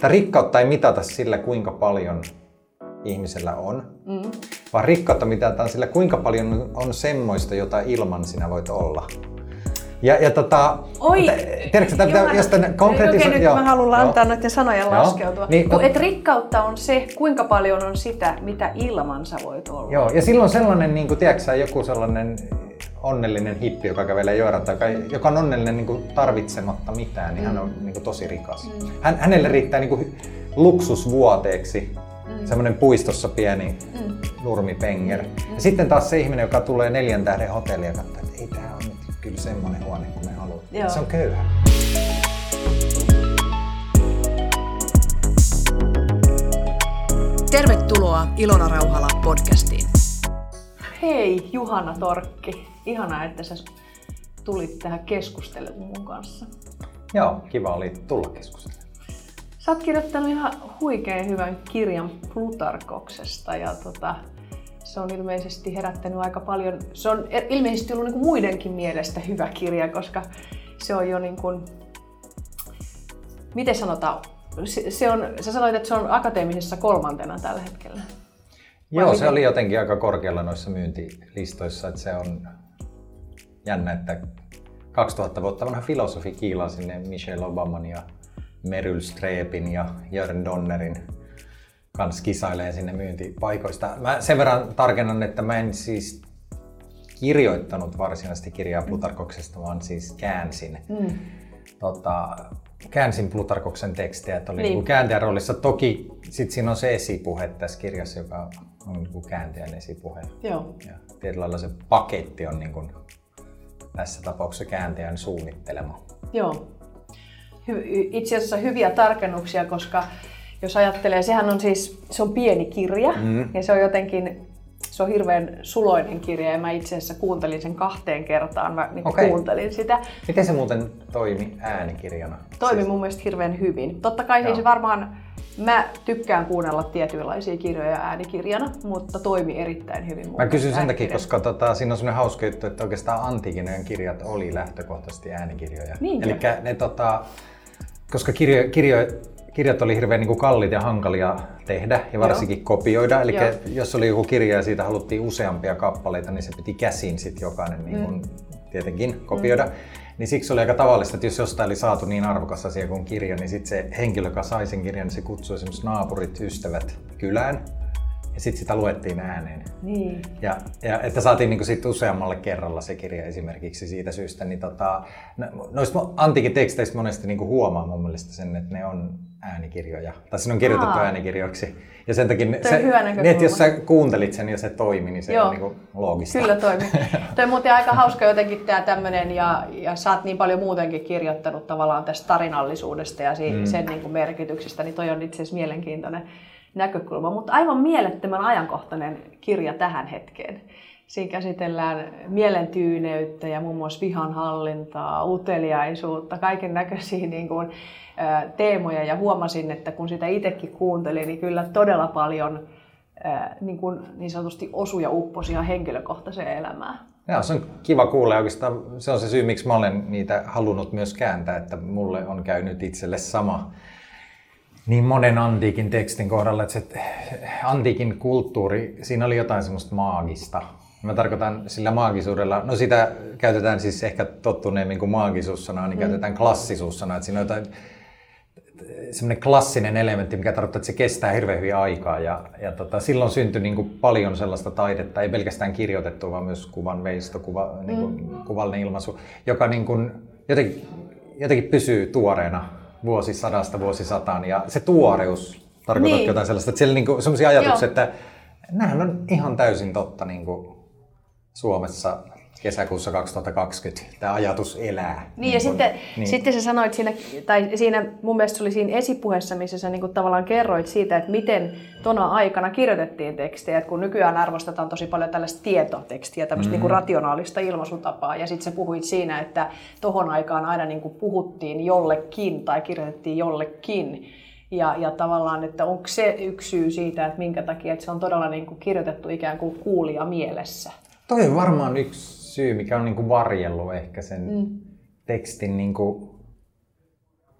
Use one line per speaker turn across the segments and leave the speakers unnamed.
Tämä rikkautta ei mitata sillä, kuinka paljon ihmisellä on, mm. vaan rikkautta mitataan sillä, kuinka paljon on semmoista, jota ilman sinä voit olla. Ja, ja tota,
Oi,
tiedätkö, tämä pitää jostain konkreettisen...
Okei, nyt mä haluan antaa noiden sanojen joo. laskeutua. Niin, no, et rikkautta on se, kuinka paljon on sitä, mitä ilman sä voit olla.
Joo, ja silloin sellainen, niin kuin, tiedätkö, joku sellainen onnellinen hippi, joka kävelee joeratta, joka, joka on onnellinen niin kuin tarvitsematta mitään, niin mm. hän on niin kuin, tosi rikas. Mm. Hän, hänelle riittää niin kuin, luksusvuoteeksi mm. semmoinen puistossa pieni mm. nurmipenger. Mm. Ja sitten taas se ihminen, joka tulee neljän tähden hotellia ja katsoo, että ei tämä on nyt kyllä semmoinen huone kuin me haluamme. Se on köyhä.
Tervetuloa Ilona Rauhala podcastiin.
Hei Juhana Torkki, ihanaa, että sä tulit tähän keskustelemaan mun kanssa.
Joo, kiva oli tulla keskustelemaan.
Sä oot kirjoittanut ihan huikean hyvän kirjan Plutarkoksesta ja tota, se on ilmeisesti herättänyt aika paljon, se on ilmeisesti ollut niin muidenkin mielestä hyvä kirja, koska se on jo niin kuin, miten sanotaan, se on, sä sanoit, että se on akateemisessa kolmantena tällä hetkellä.
Joo, Vai se miten? oli jotenkin aika korkealla noissa myyntilistoissa, että se on jännä, että 2000 vuotta vanha filosofi kiilaa sinne Michelle Obaman ja Meryl Streepin ja Jörn Donnerin kanssa kisailee sinne myyntipaikoista. Mä sen verran tarkennan, että mä en siis kirjoittanut varsinaisesti kirjaa Plutarkoksesta, vaan siis käänsin. Mm. Tota, käänsin Plutarkoksen tekstejä, että oli niin. niin kääntäjän roolissa. Toki sit siinä on se esipuhe tässä kirjassa, joka on niin kääntäjän esipuhe.
Joo.
Ja tietyllä lailla se paketti on niin kuin tässä tapauksessa kääntäjän suunnittelema.
Joo. Itse asiassa hyviä tarkennuksia, koska jos ajattelee, sehän on siis, se on pieni kirja mm. ja se on jotenkin, se on hirveän suloinen kirja ja mä itse asiassa kuuntelin sen kahteen kertaan, mä niin okay. kuuntelin sitä.
Miten se muuten toimi äänikirjana?
Toimi siis... mun mielestä hirveän hyvin. Totta kai siis varmaan, mä tykkään kuunnella tietynlaisia kirjoja äänikirjana, mutta toimi erittäin hyvin.
Mä kysyn sen takia, koska tota, siinä on sellainen hauska juttu, että oikeastaan antiikin kirjat oli lähtökohtaisesti äänikirjoja.
Niin
Eli ne tota, koska kirjo, kirjo, kirjat oli hirveän niin kuin kalliita ja hankalia tehdä ja varsinkin Joo. kopioida. Eli Joo. jos oli joku kirja ja siitä haluttiin useampia kappaleita, niin se piti käsin sitten jokainen niin kuin, mm. tietenkin kopioida. Mm. Niin siksi oli aika tavallista, että jos jostain oli saatu niin arvokas asia kuin kirja, niin sitten se henkilö, joka sai sen kirjan, niin se kutsui esimerkiksi naapurit, ystävät kylään ja sitten sitä luettiin ääneen.
Niin.
Ja, ja että saatiin niinku sit useammalle kerralla se kirja esimerkiksi siitä syystä, niin tota, noista antiikin teksteistä monesti niinku huomaa mun mielestä sen, että ne on äänikirjoja. Tai siinä on kirjoitettu Aa. äänikirjoiksi. Ja sen takia, se, niin, että jos sä kuuntelit sen ja se toimi, niin se Joo. on niinku loogista.
Kyllä toimi. Toi on muuten aika hauska jotenkin tämä tämmöinen, ja, ja sä oot niin paljon muutenkin kirjoittanut tavallaan tästä tarinallisuudesta ja si- mm. sen niinku merkityksestä, niin toi on itse asiassa mielenkiintoinen näkökulma, mutta aivan mielettömän ajankohtainen kirja tähän hetkeen. Siinä käsitellään mielentyyneyttä ja muun muassa vihanhallintaa, uteliaisuutta, kaiken näköisiä niin kuin, teemoja. Ja huomasin, että kun sitä itsekin kuuntelin, niin kyllä todella paljon niin, kuin, niin sanotusti osuja upposi ihan henkilökohtaiseen elämään.
Joo, se on kiva kuulla. Oikeastaan se on se syy, miksi mä olen niitä halunnut myös kääntää, että mulle on käynyt itselle sama niin monen antiikin tekstin kohdalla, että se antiikin kulttuuri, siinä oli jotain semmoista maagista. Mä tarkoitan sillä maagisuudella, no sitä käytetään siis ehkä tottuneemmin kuin maagisuussanaa, niin mm. käytetään klassisuussanaa, että siinä on jotain semmoinen klassinen elementti, mikä tarkoittaa, että se kestää hirveän hyvin aikaa. Ja, ja tota, silloin syntyi niin kuin paljon sellaista taidetta, ei pelkästään kirjoitettu, vaan myös kuvan veisto, kuva, niin kuin, mm. kuvallinen ilmaisu, joka niin kuin jotenkin, jotenkin pysyy tuoreena vuosisadasta vuosisataan ja se tuoreus tarkoittaa niin. jotain sellaista, että siellä niinku sellaisia ajatuksia, Joo. että nämähän on ihan täysin totta niin kuin Suomessa kesäkuussa 2020 tämä ajatus elää.
Niin, niin ja kun, sitten, niin. sitten sä sanoit siinä, tai siinä mun mielestä se oli siinä esipuheessa, missä sä niin tavallaan kerroit siitä, että miten tona aikana kirjoitettiin tekstejä, että kun nykyään arvostetaan tosi paljon tällaista tietotekstiä, tämmöistä mm. niin kuin rationaalista ilmaisutapaa, ja sitten sä puhuit siinä, että tohon aikaan aina niin kuin puhuttiin jollekin tai kirjoitettiin jollekin, ja, ja tavallaan, että onko se yksi syy siitä, että minkä takia että se on todella niin kuin kirjoitettu ikään kuin kuulija mielessä?
Toi on varmaan yksi syy, mikä on niin kuin varjellut ehkä sen mm. tekstin niin kuin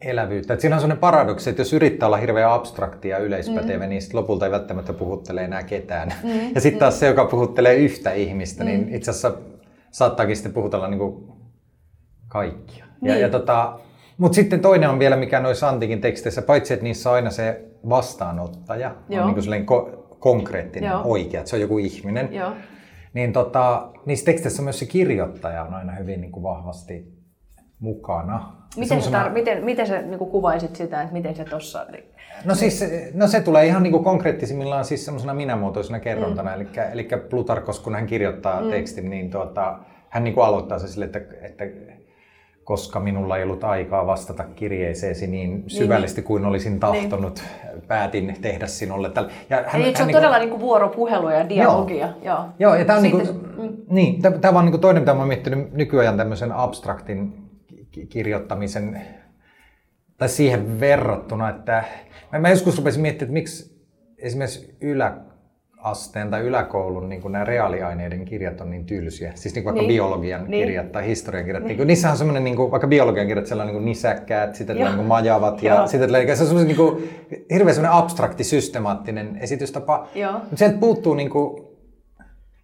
elävyyttä. Et siinä on sellainen paradoksi, että jos yrittää olla hirveän abstraktia ja yleispätevä, mm. niin sit lopulta ei välttämättä puhuttele enää ketään. Mm. Ja sitten taas se, joka puhuttelee yhtä ihmistä, niin mm. niin itse asiassa saattaakin sitten puhutella niin kuin kaikkia. Niin. Ja, ja tota, mutta sitten toinen on vielä, mikä noissa antiikin teksteissä, paitsi että niissä on aina se vastaanottaja, Joo. on niin kuin ko- konkreettinen, Joo. oikea, että se on joku ihminen. Joo. Niin tota, niissä teksteissä myös se kirjoittaja on aina hyvin niin kuin vahvasti mukana.
Miten, se, tar- miten, miten sä niin kuin kuvaisit sitä, että miten se tuossa...
No siis no se tulee ihan niin kuin konkreettisimmillaan siis semmoisena minämuotoisena kerrontana. Mm. Eli Plutarkos, kun hän kirjoittaa mm. tekstin, niin tuota, hän niin kuin aloittaa se sille, että, että koska minulla ei ollut aikaa vastata kirjeeseesi niin, niin syvällisesti kuin olisin niin. tahtonut, niin. päätin tehdä sinulle. Tällä.
Ja hän, Eli se on niin todella niin kuin vuoropuhelua ja dialogia. Joo,
joo. joo ja tämä on, niin kuin, mm. niin, tämä on niin kuin toinen, mitä olen miettinyt nykyajan tämmöisen abstraktin kirjoittamisen tai siihen verrattuna, että mä, mä joskus rupesin miettimään, että miksi esimerkiksi ylä, asteen tai yläkoulun niin kuin nämä reaaliaineiden kirjat on niin tylsiä. Siis niin kuin vaikka niin. biologian niin. kirjat tai historian kirjat. Niin. Niin kuin, niissä on semmoinen, niin kuin, vaikka biologian kirjat, siellä on niin kuin nisäkkäät, sitten tulee niin majavat ja sitten tulee, se on semmoinen niin kuin, hirveän semmoinen abstrakti, systemaattinen esitystapa. Mutta sieltä puuttuu niin kuin,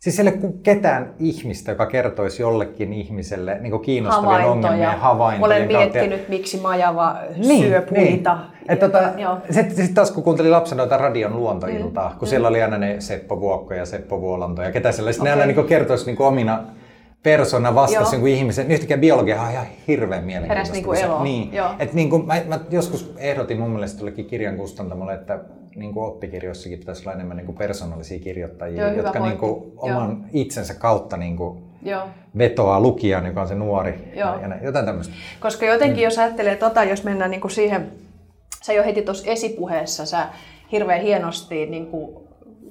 Siis ei ketään ihmistä, joka kertoisi jollekin ihmiselle niin kiinnostavia havaintoja. ongelmia havaintoja.
Olen miettinyt, kautta. miksi majava niin, syö puita.
Niin. tota, Sitten sit taas kun kuuntelin lapsena noita radion luontoiltaa, mm. kun mm. siellä oli aina ne Seppo Vuokko ja Seppo Vuolanto ja ketä sellaista, okay. ne aina niin kertoisi niin omina persona vastasi niin ihmisen. Niin yhtäkkiä biologia on ihan hirveän mielenkiintoista.
Heräsi niin kuin elo.
Niin. Et niin kuin, mä, mä, joskus ehdotin mun mielestä jollekin kirjan kustantamolle, että niin kuin oppikirjoissakin pitäisi olla enemmän niin kuin persoonallisia kirjoittajia, Joo, jotka niin kuin oman Joo. itsensä kautta niin kuin Joo. vetoaa lukijan, joka on se nuori. Joo. Ja, jotain tämmöistä.
Koska jotenkin, mm. jos ajattelee tota, jos mennään niin kuin siihen, sä jo heti tuossa esipuheessa, sä hirveän hienosti niin kuin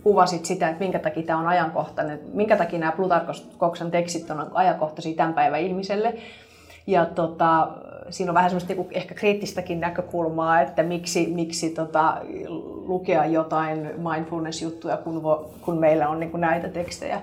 kuvasit sitä, että minkä takia tämä on ajankohtainen, minkä takia nämä Plutarkoksen tekstit on ajankohtaisia tämän päivän ihmiselle. Ja tota, siinä on vähän semmoista niinku ehkä kriittistäkin näkökulmaa, että miksi, miksi tota, lukea jotain mindfulness-juttuja, kun, vo, kun meillä on niinku näitä tekstejä.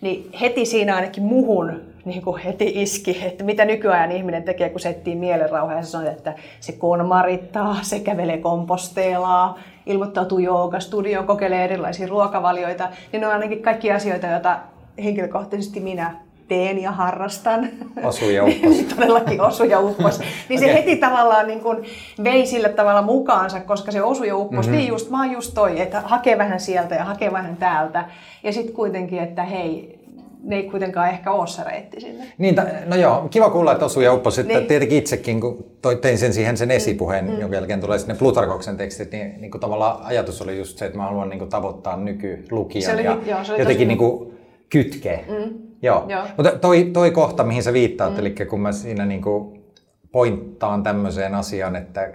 Niin heti siinä ainakin muhun niin kuin heti iski, että mitä nykyajan ihminen tekee, kun se etsii mielenrauhaa ja se sanoo, että se konmarittaa, se kävelee komposteelaa, ilmoittautuu joogastudioon, kokeilee erilaisia ruokavalioita. Niin ne on ainakin kaikki asioita, joita henkilökohtaisesti minä teen ja harrastan.
Osu ja uppos.
Todellakin osu ja uppos. Niin okay. se heti tavallaan niin kuin vei sillä tavalla mukaansa, koska se osu ja uppos, mm-hmm. niin just, mä oon just toi, että hakee vähän sieltä ja hakee vähän täältä. Ja sitten kuitenkin, että hei, ne ei kuitenkaan ehkä ole se reitti sinne.
Niin, no joo, kiva kuulla, että osuu ja uppos. Niin. Tietenkin itsekin, kun toi, tein sen siihen sen esipuheen, mm. jonka jälkeen tulee sinne Plutarkoksen tekstit, niin, niin kuin tavallaan ajatus oli just se, että mä haluan niin kuin tavoittaa nykylukijan oli, ja joo, jotenkin niin kuin kytkeä. Mm. Joo. joo. Mutta toi, toi kohta, mihin sä viittaat, mm. eli kun mä siinä niin kuin pointtaan tämmöiseen asiaan, että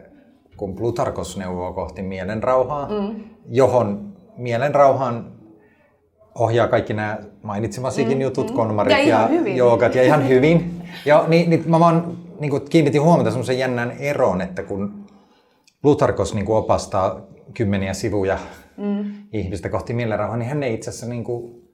kun Plutarkos neuvoo kohti mielenrauhaa, mm. johon mielenrauhan ohjaa kaikki nämä mainitsemasikin mm, jutut, mm. konmarit ja, ja joogat ja ihan hyvin. Ja niin, niin mä vaan niin kuin kiinnitin huomiota semmoisen jännän eroon, että kun Plutarkos niin kuin opastaa kymmeniä sivuja mm. ihmistä kohti mielenrauhaa, niin hän ei itse asiassa niin kuin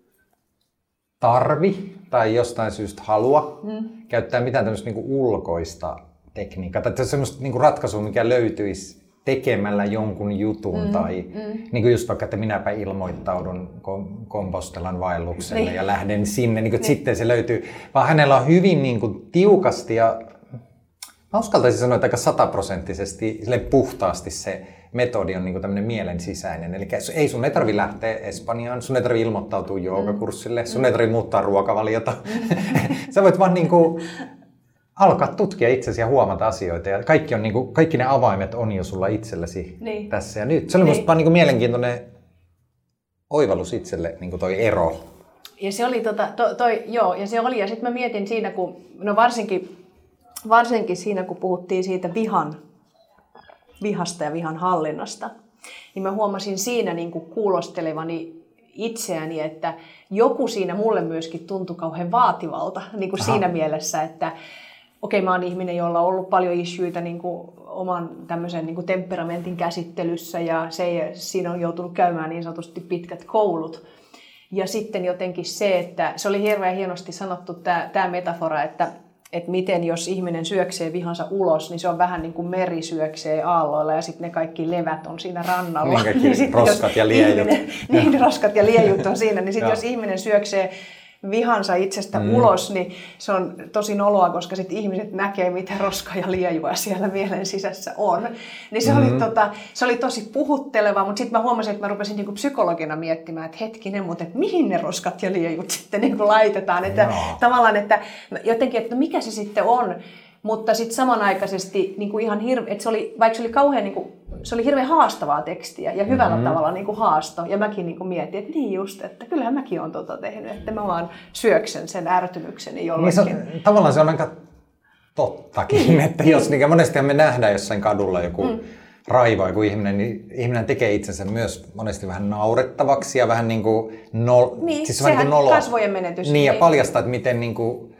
tarvi tai jostain syystä halua mm. käyttää mitään tämmöistä niin ulkoista tekniikkaa tai semmoista niin ratkaisua, mikä löytyisi tekemällä jonkun jutun mm, tai mm. Niin kuin just vaikka, että minäpä ilmoittaudun kompostelan vaellukselle niin. ja lähden sinne, niin kuin, niin. sitten se löytyy. Vaan hänellä on hyvin niin kuin, tiukasti ja mä uskaltaisin sanoa, että aika sataprosenttisesti puhtaasti se metodi on niin kuin tämmöinen mielen sisäinen. Eli ei sun ei tarvi lähteä Espanjaan, sun ei tarvi ilmoittautua joogakurssille, sun ei tarvi muuttaa ruokavaliota. Mm. Sä voit vaan niin kuin, alkaa tutkia itsesi ja huomata asioita. Ja kaikki, on, niin kuin, kaikki ne avaimet on jo sulla itsellesi niin. tässä ja nyt. Se oli niin. musta vaan niin kuin mielenkiintoinen oivallus itselle, niin kuin toi ero.
Ja se oli tota, to, toi, joo, ja se oli, ja sitten mä mietin siinä, kun, no varsinkin, varsinkin siinä, kun puhuttiin siitä vihan, vihasta ja vihan hallinnasta, niin mä huomasin siinä niin kuin kuulostelevani itseäni, että joku siinä mulle myöskin tuntui kauhean vaativalta niin kuin siinä mielessä, että okei, mä oon ihminen, jolla on ollut paljon issueita niin kuin oman tämmöisen niin kuin temperamentin käsittelyssä ja se, siinä on joutunut käymään niin sanotusti pitkät koulut. Ja sitten jotenkin se, että se oli hirveän hienosti sanottu tämä, tämä metafora, että, että miten jos ihminen syöksee vihansa ulos, niin se on vähän niin kuin meri syöksee aalloilla ja sitten ne kaikki levät on siinä rannalla.
Niin,
Niin
roskat
jos
ja liejut.
Ihminen, niin, roskat ja liejut on siinä. Niin sitten jos ihminen syöksee vihansa itsestä mm. ulos, niin se on tosi noloa, koska sitten ihmiset näkee, mitä roska ja liejua siellä mielen sisässä on. Niin se, mm. oli, tota, se oli tosi puhutteleva, mutta sitten mä huomasin, että mä rupesin niinku psykologina miettimään, että hetkinen, mutta että mihin ne roskat ja liejut sitten niinku laitetaan. Että
Joo.
tavallaan, että jotenkin, että no mikä se sitten on. Mutta sitten samanaikaisesti niin kuin ihan hirve, että se oli, vaikka se oli kauhean, niin kuin, se oli hirveän haastavaa tekstiä ja hyvällä
Mhm.
mm-hmm. tavalla niin kuin haasto. Ja mäkin niin kuin mietin, että niin just, että kyllähän mäkin olen tota tehnyt, että mä vaan syöksen sen ärtymykseni
Niin
jollekin.
se on, tavallaan se on aika tottakin, että jos niin monestihan me nähdään jossain kadulla joku mm. raivo, joku ihminen, niin ihminen tekee itsensä myös monesti vähän naurettavaksi ja vähän niin kuin nol,
Niin,
siis vähän niin kuin nolo.
kasvojen menetys,
Niin, ja
niin.
paljastaa, että miten niin kuin,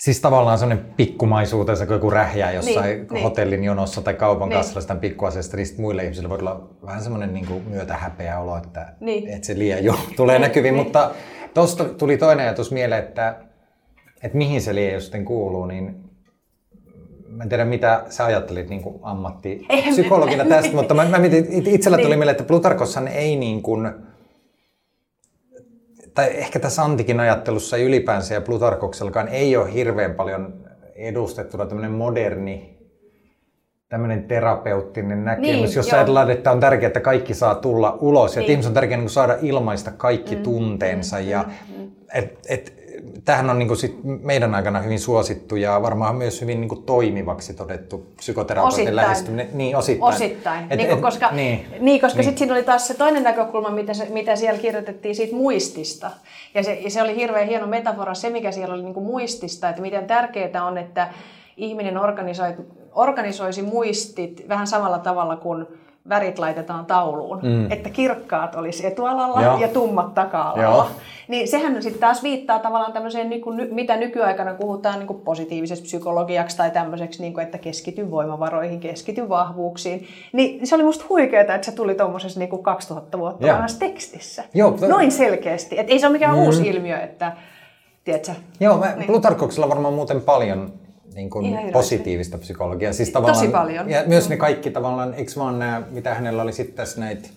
Siis tavallaan semmoinen pikkumaisuutensa, kun joku rähjää jossain
Niin,
niin,
niin.
hotellin jonossa tai kaupan
Niin.
kassalla sitä pikkuasiasta, niin muille ihmisille voi olla vähän semmoinen niin myötähäpeä olo, että,
Niin.
että se liian jo tulee näkyviin.
niin.
Mutta tuosta tuli toinen ajatus mieleen, että, että mihin se liian sitten kuuluu, niin mä en tiedä mitä sä ajattelit niin ammattipsykologina tästä, mutta mä, mä mietin, it- itsellä tuli
Niin.
mieleen, että Plutarkossahan ei niin kuin, tai ehkä tässä antikin ajattelussa ylipäänsä ja Plutarkoksellakaan ei ole hirveän paljon edustettuna tämmöinen moderni tämmöinen terapeuttinen näkemys,
Niin,
jossa
joo.
ajatellaan, että on tärkeää, että kaikki saa tulla ulos ja
Niin.
että ihmisen on tärkeää niin saada ilmaista kaikki mm, tunteensa. Mm, ja mm, et, et, tämähän on niin kuin sit meidän aikana hyvin suosittu ja varmaan myös hyvin niin kuin toimivaksi todettu psykoterapeutin lähestyminen. Niin, osittain.
Osittain,
Et-
niin,
et-
koska,
niin.
niin, koska
Niin.
sitten siinä oli taas se toinen näkökulma, mitä, se, mitä siellä kirjoitettiin siitä muistista. Ja se, ja se oli hirveän hieno metafora, se mikä siellä oli niin kuin muistista, että miten tärkeää on, että ihminen organisoi, organisoisi muistit vähän samalla tavalla kuin värit laitetaan tauluun. Mm. Että kirkkaat olisi etualalla
Joo.
ja tummat taka-alalla.
Joo.
Niin sehän sitten taas viittaa tavallaan tämmöiseen, niin kuin, mitä nykyaikana puhutaan niin kuin positiivisessa psykologiaksi tai tämmöiseksi, niin kuin, että keskity voimavaroihin, keskity vahvuuksiin. Niin se oli musta huikeaa, että se tuli tuommoisessa niin kuin 2000 vuotta vanhassa tekstissä.
Joo, to-
Noin selkeästi. Et ei se ole mikään mm. uusi ilmiö, että tiedätkö,
Joo, mä, niin. Plutarkoksella varmaan muuten paljon niin kuin positiivista psykologiaa. Siis tavallaan,
Tosi paljon.
Ja myös ne kaikki tavallaan, eikö vaan nämä, mitä hänellä oli sitten tässä näitä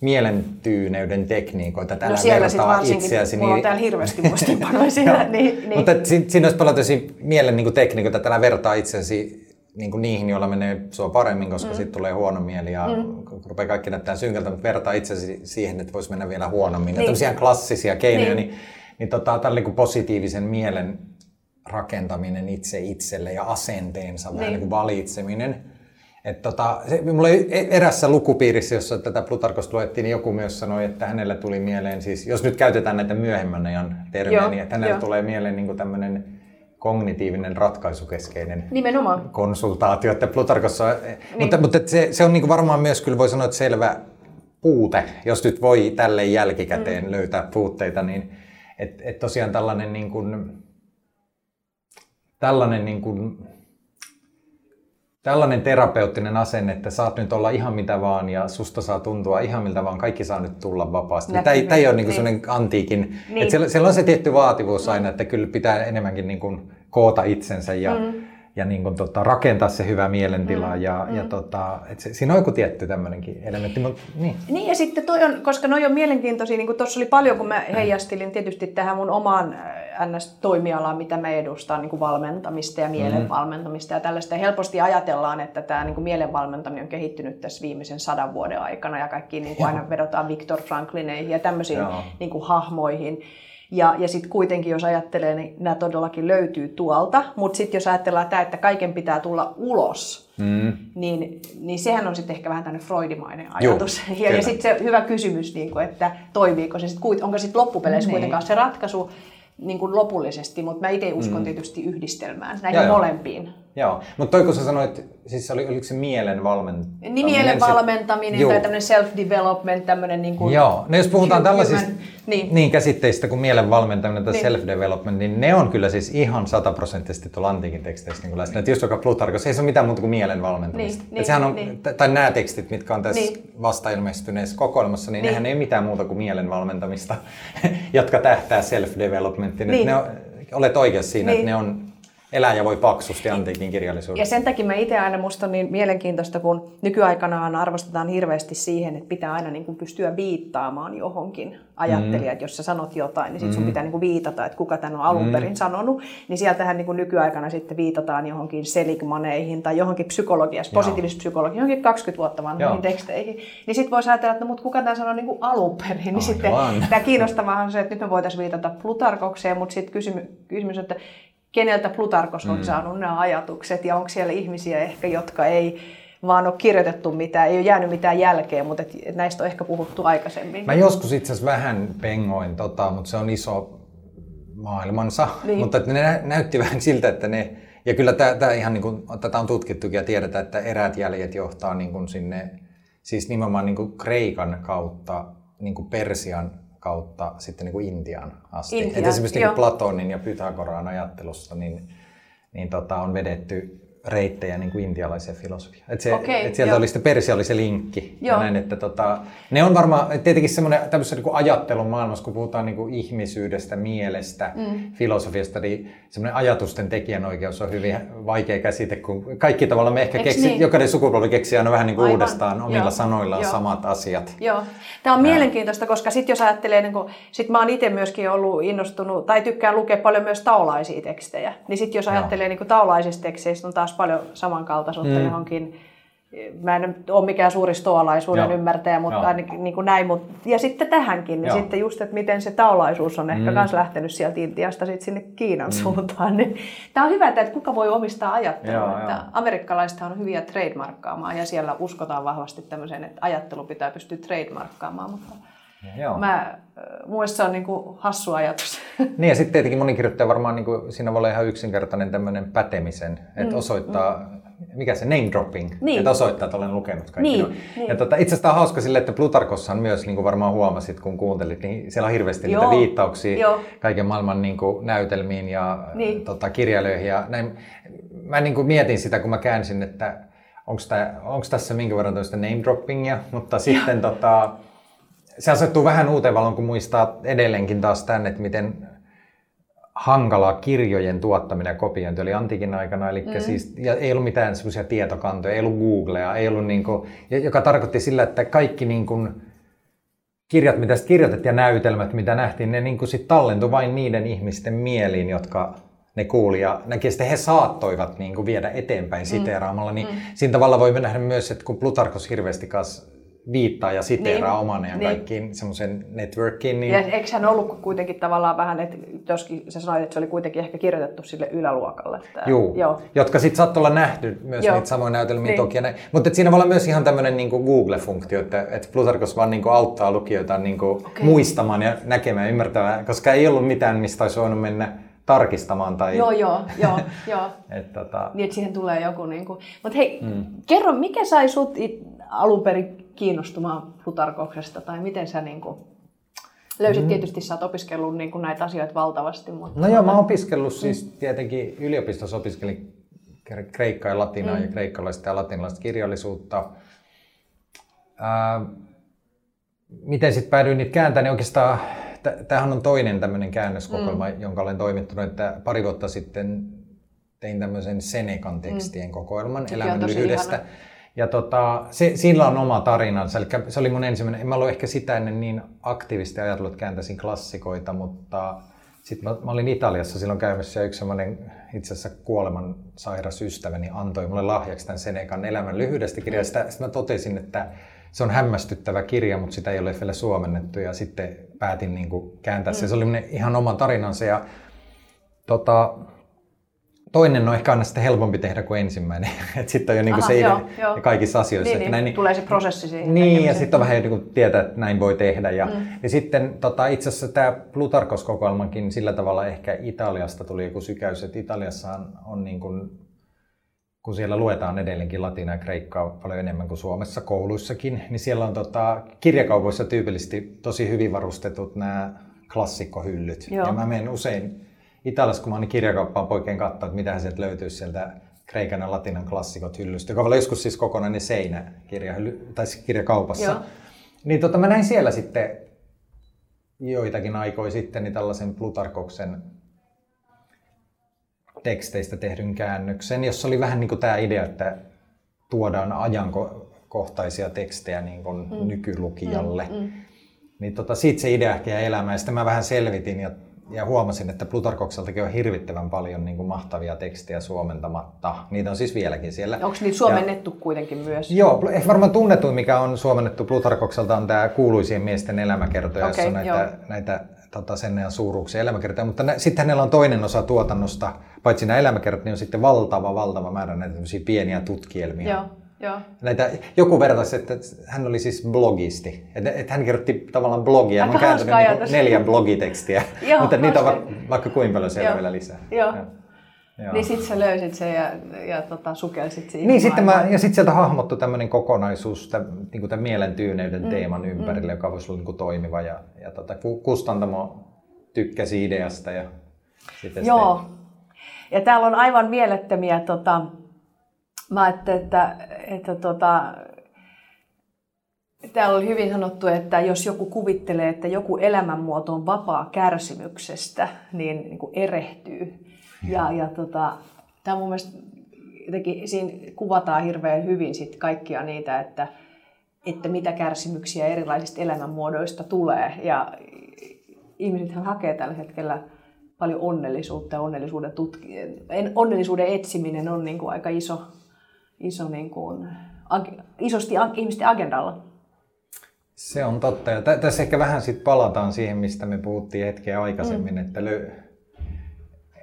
mielentyyneyden tekniikoita, että
no siellä sitten varsinkin,
itseäsi.
mulla on täällä hirveästi muistiinpanoja siinä. niin, niin.
Mutta et si- siinä olisi paljon tosi mielen niin tekniikoita, että älä vertaa itseäsi niin kuin niihin, joilla menee sua paremmin, koska mm. sitten tulee huono mieli ja mm. rupeaa kaikki näyttää synkältä, mutta vertaa itsesi siihen, että voisi mennä vielä huonommin. Niin.
Niin.
Tämmöisiä klassisia keinoja,
Niin.
niin, niin tota, tällä niin positiivisen mielen rakentaminen itse itselle ja asenteensa, niin. vähän
Niin.
kuin valitseminen. Et tota, se, mulla oli e- erässä lukupiirissä, jossa tätä Plutarkosta luettiin, niin joku myös sanoi, että hänelle tuli mieleen, siis jos nyt käytetään näitä myöhemmän ajan termejä, niin että hänelle
joo.
tulee mieleen niin tämmöinen kognitiivinen ratkaisukeskeinen
Nimenomaan.
konsultaatio, että Plutarkossa, niin. mutta, mutta se, se on niin varmaan myös, kyllä voi sanoa, että selvä puute, jos nyt voi tälle jälkikäteen mm. löytää puutteita, niin että et tosiaan tällainen niin kuin, tällainen niin kuin, tällainen terapeuttinen asenne, että saat nyt olla ihan mitä vaan ja susta saa tuntua ihan miltä vaan, kaikki saa nyt tulla vapaasti. Tämä ei, tämä ei ole niin kuin
Niin.
sellainen antiikin. Niin. että siellä, siellä on se tietty vaativuus aina, että kyllä pitää enemmänkin niin kuin koota itsensä ja, mm. Ja niin kuin tota, rakentaa se hyvä mielentila. Mm. Ja, mm. ja tota, että se, siinä on joku tietty tämmöinenkin elementti, mutta niin.
Niin ja sitten toi on, koska noi on mielenkiintoisia, niin kuin tuossa oli paljon, kun mä heijastelin tietysti tähän mun omaan äh, NS-toimialaan, mitä mä edustan, niin kuin valmentamista ja mielen valmentamista ja tällaista. Ja helposti ajatellaan, että tämä niin kuin mielen valmentaminen on kehittynyt tässä viimeisen sadan vuoden aikana ja kaikki niin kuin aina vedotaan Viktor Franklineihin ja tämmöisiin
Joo.
niin kuin hahmoihin. Ja, ja sitten kuitenkin, jos ajattelee, niin nämä todellakin löytyy tuolta. Mutta sitten jos ajatellaan tämä, että kaiken pitää tulla ulos,
Mm.
niin, niin sehän on sitten ehkä vähän tämmöinen freudimainen ajatus. ja,
kyllä.
ja sitten se hyvä kysymys, niin kuin, että toimiiko se sitten, onko sitten loppupeleissä
Niin.
kuitenkaan se ratkaisu niin kuin lopullisesti, mutta mä itse uskon tietysti yhdistelmään näihin
Joo, joo.
molempiin.
Joo, mutta toi kun sä sanoit, siis oli, oliko se mielen valmentaminen?
Niin mielen valmentaminen
Juu.
tai tämmöinen self-development, tämmöinen niin kuin
Joo, no jos puhutaan
hu-
tällaisista
human-
niin.
niin.
Käsitteistä kuin mielen valmentaminen tai
Niin.
self-development, niin ne on kyllä siis ihan sataprosenttisesti tuolla antiikin teksteissä niin läsnä. Että just joka Plutarkos, ei se ole mitään muuta kuin mielen valmentamista.
Niin,
niin, sehän on,
niin.
tai nämä tekstit, mitkä on tässä
Niin.
vasta ilmestyneessä kokoelmassa, niin,
Niin.
nehän ei mitään muuta kuin mielen valmentamista, jotka tähtää self-developmentiin.
Niin.
Niin. Ne on, olet oikeassa siinä,
Niin.
että ne on eläjä voi paksusti antiikin
Ja
kirjallisuudessa.
sen takia mä itse aina musta on niin mielenkiintoista, kun nykyaikanaan arvostetaan hirveästi siihen, että pitää aina niin kuin pystyä viittaamaan johonkin ajattelijat. Mm. Jos sä sanot jotain, niin sit sun pitää niin kuin viitata, että kuka tämän on alun perin sanonut. Niin sieltähän niin kuin nykyaikana sitten viitataan johonkin seligmaneihin tai johonkin psykologiassa, positiivisessa psykologiassa, johonkin 20 vuotta vanhoihin teksteihin. Niin sitten voisi ajatella, että no, mutta kuka tämän sanoi niin kuin alun perin. Niin sitten
Aivan.
tämä kiinnostavaa on se, että nyt me voitaisiin viitata Plutarkokseen, mutta sitten kysymys, kysymys, että keneltä Plutarkos on mm. saanut nämä ajatukset ja onko siellä ihmisiä ehkä, jotka ei vaan ole kirjoitettu mitään, ei ole jäänyt mitään jälkeä, mutta et, et näistä on ehkä puhuttu aikaisemmin.
Mä joskus itse asiassa vähän pengoin, tota, mutta se on iso maailmansa.
Niin.
Mutta ne nä- näytti vähän siltä, että ne... Ja kyllä tämä, tämä ihan niin kuin, tätä on tutkittukin ja tiedetään, että eräät jäljet johtaa niin kuin sinne, siis nimenomaan niin kuin Kreikan kautta, niin kuin Persian kautta sitten niin kuin Intiaan asti.
Intiaan,
Et esimerkiksi niin Platonin ja Pythagoran ajattelussa niin, niin tota, on vedetty reittejä niin kuin intialaiseen filosofiaan. Et se,
Okei,
et sieltä
joo.
oli sitten Persia oli se linkki. Ja
Joo.
näin, että tota, ne on varmaan tietenkin semmoinen tämmöisessä niin kuin ajattelun maailmassa, kun puhutaan niin kuin ihmisyydestä, mielestä, mm. filosofiasta, niin semmoinen ajatusten tekijänoikeus on hyvin vaikea käsite, kun kaikki tavallaan me ehkä
Eiks
keksi,
niin?
jokainen sukupolvi keksii aina vähän niin kuin
Aivan.
uudestaan omilla
Joo.
sanoillaan
Joo.
samat asiat.
Joo. Tämä on mielenkiintoista, koska sitten jos ajattelee, niin kun, sit mä oon itse myöskin ollut innostunut, tai tykkään lukea paljon myös taulaisia tekstejä, niin sitten jos ajattelee niin taulaisista teksteistä, on taas paljon samankaltaisuutta mm. johonkin, mä en ole mikään suuri stoalaisuuden
Joo.
ymmärtäjä, mutta
Joo.
ainakin niin kuin näin. Mut, ja sitten tähänkin, niin sitten just, että miten se taulaisuus on ehkä myös lähtenyt sieltä Intiasta sit sinne Kiinan suuntaan. Niin, tämä on hyvä, että kuka voi omistaa ajattelua.
Joo,
että
joo.
amerikkalaiset on hyviä trademarkkaamaan ja siellä uskotaan vahvasti tämmöiseen, että ajattelu pitää pystyä trademarkkaamaan, mutta
Joo.
mä, mun se on niinku hassu ajatus.
Niin ja sitten tietenkin moni kirjoittaja varmaan, niin kuin, siinä voi olla ihan yksinkertainen tämmöinen pätemisen, että osoittaa, mikä se name dropping,
Mm, Niin.
että osoittaa, että olen lukenut kaikki.
Niin, niin.
Ja tota, itse asiassa on hauska sille, että Plutarkossahan myös, niin kuin varmaan huomasit, kun kuuntelit, niin siellä on hirveästi
Joo,
niitä viittauksia
joo.
kaiken maailman niin kuin, näytelmiin ja
Niin.
tota, kirjailijoihin. Ja näin. Mä niin kuin, mietin sitä, kun mä käänsin, että onko tässä minkä verran tämmöistä name droppingia, mutta sitten tota, se asettuu vähän uuteen valoon, kun muistaa edelleenkin taas tämän, että miten hankalaa kirjojen tuottaminen ja kopiointi oli antiikin aikana. Eli mm. siis, ja ei ollut mitään semmoisia tietokantoja, ei ollut Googlea, ei ollut niin kuin, joka tarkoitti sillä, että kaikki niin kuin, kirjat, mitä kirjoitettiin ja näytelmät, mitä nähtiin, ne niin kuin sit tallentui vain niiden ihmisten mieliin, jotka ne kuuli ja näki, sitten he saattoivat niin kuin viedä eteenpäin siteeraamalla. Niin mm. siinä tavalla voi nähdä myös, että kun Plutarkos hirveästi kanssa viittaa ja siteeraa
Niin.
oman ja
Niin.
kaikkiin semmoisen networkiin, niin
Ja eikö hän ollut kuitenkin tavallaan vähän, että joskin sä sanoit, että se oli kuitenkin ehkä kirjoitettu sille yläluokalle. Että,
Juu,
Joo.
jotka sitten saattoi olla nähty myös
Joo.
niitä samoja näytelmiä
Niin.
toki. Näin. Mutta et siinä voi olla myös ihan tämmöinen niin Google-funktio, että, että Plutarkos vaan niin auttaa lukijoita niin okay. muistamaan ja näkemään ja ymmärtämään, koska ei ollut mitään, mistä olisi voinut mennä tarkistamaan. Tai,
Joo, joo, joo, joo.
Et, tota,
Niin, että siihen tulee joku... Niin kuin... Mutta hei, mm. kerro, mikä sai sut it, alun perin kiinnostumaan Plutarkoksesta, tai miten sä niin kuin, löysit, mm. tietysti sä oot opiskellut niin kuin näitä asioita valtavasti, mutta...
No joo, mä oon opiskellut siis tietenkin yliopistossa opiskelin kre- kreikkaa ja latinaa mm. ja kreikkalaista ja latinalaista kirjallisuutta. Ää, miten sitten päädyin niitä kääntämään, niin oikeastaan tämähän on toinen tämmöinen käännöskokoelma, mm. jonka olen toimittanut, että pari vuotta sitten tein tämmöisen Senekan tekstien mm. kokoelman
Sekin
elämän lyhyydestä.
ihana.
Ja tota, se, sillä on oma tarinansa. Eli se oli mun ensimmäinen, en mä ollut ehkä sitä ennen niin aktiivisesti ajatellut, että kääntäisin klassikoita, mutta sitten mä, mä olin Italiassa silloin käymässä ja yksi semmoinen itse asiassa kuoleman sairas ystäväni antoi mulle lahjaksi tämän Senekan elämän lyhyydestä kirjaa. Sitten sit mä totesin, että se on hämmästyttävä kirja, mutta sitä ei ole vielä suomennettu ja sitten päätin niin kuin kääntää se. Se oli ihan oma tarinansa ja tota, toinen on ehkä aina sitten helpompi tehdä kuin ensimmäinen. että sitten on jo niin kuin
Aha,
se
joo, joo.
kaikissa asioissa.
Niin,
että
niin,
näin,
tulee se prosessi siihen
Niin, ja sitten on vähän jo niin kuin tietää, että näin voi tehdä. Ja, mm. ja sitten tota, itse asiassa tämä Plutarkos-kokoelmakin sillä tavalla ehkä Italiasta tuli joku sykäys, että Italiassahan on niin kuin, kun siellä luetaan edelleenkin latinaa ja kreikkaa paljon enemmän kuin Suomessa kouluissakin, niin siellä on tota, kirjakaupoissa tyypillisesti tosi hyvin varustetut nämä klassikkohyllyt.
Joo.
Ja mä menen usein Italiassa, kun mä oon kirjakauppaan poikien katsoa, että mitä sieltä löytyisi sieltä kreikan ja latinan klassikot hyllystä, joka on joskus siis kokonainen seinä kirjahylly, tai siis kirjakaupassa.
Joo.
Niin tota, mä näin siellä sitten joitakin aikoja sitten niin tällaisen Plutarkoksen teksteistä tehdyn käännöksen, jossa oli vähän niin kuin tämä idea, että tuodaan ajankohtaisia tekstejä niin kuin mm. nykylukijalle. Mm, mm. Niin tota, siitä se idea ehkä elämään. Sitten mä vähän selvitin ja, ja huomasin, että Plutarkokseltakin on hirvittävän paljon niin kuin mahtavia tekstejä suomentamatta. Niitä on siis vieläkin siellä.
Onko niitä suomennettu ja, kuitenkin myös?
Joo, ehkä varmaan tunnetuin, mikä on suomennettu Plutarkokselta, on tämä kuuluisien miesten elämäkertoja, okay, jossa on näitä, näitä tota, sen ajan suuruuksia elämäkertoja. Mutta sitten hänellä on toinen osa tuotannosta, paitsi nämä elämäkerrat, niin on sitten valtava, valtava määrä näitä pieniä tutkielmia.
Joo. Joo.
Näitä, joku vertaisi, että hän oli siis blogisti. Että, että hän kirjoitti tavallaan blogia. Aika hän on kääntänyt niin neljä blogitekstiä, Joo, mutta niitä on vaikka kuinka paljon siellä Joo. vielä lisää.
Joo. Joo. Joo. Niin sitten sä löysit sen ja, ja tota, sukelsit siihen
Niin, sitten mä, ja sitten sieltä hahmottui tämmöinen kokonaisuus tämän, niin tämän mielen tyyneyden mm. teeman ympärille, mm. joka voisi olla niin toimiva. Ja, ja tota, Kustantamo tykkäsi ideasta. Ja sitten
Joo. Sitten... Ja täällä on aivan mielettömiä tota, Mä ajattelin, että, että tota, täällä oli hyvin sanottu, että jos joku kuvittelee, että joku elämänmuoto on vapaa kärsimyksestä, niin, niin kuin erehtyy. Ja, ja tota, tämä mun mielestä jotenkin, siinä kuvataan hirveän hyvin sit kaikkia niitä, että, että mitä kärsimyksiä erilaisista elämänmuodoista tulee. Ja ihmisethän hakee tällä hetkellä paljon onnellisuutta ja onnellisuuden, tutki- onnellisuuden etsiminen on niin kuin aika iso iso niin kuin, ag- isosti ag- ihmisten agendalla.
Se on totta. Ja t- tässä ehkä vähän sit palataan siihen, mistä me puhuttiin hetkeä aikaisemmin, mm. että, lö-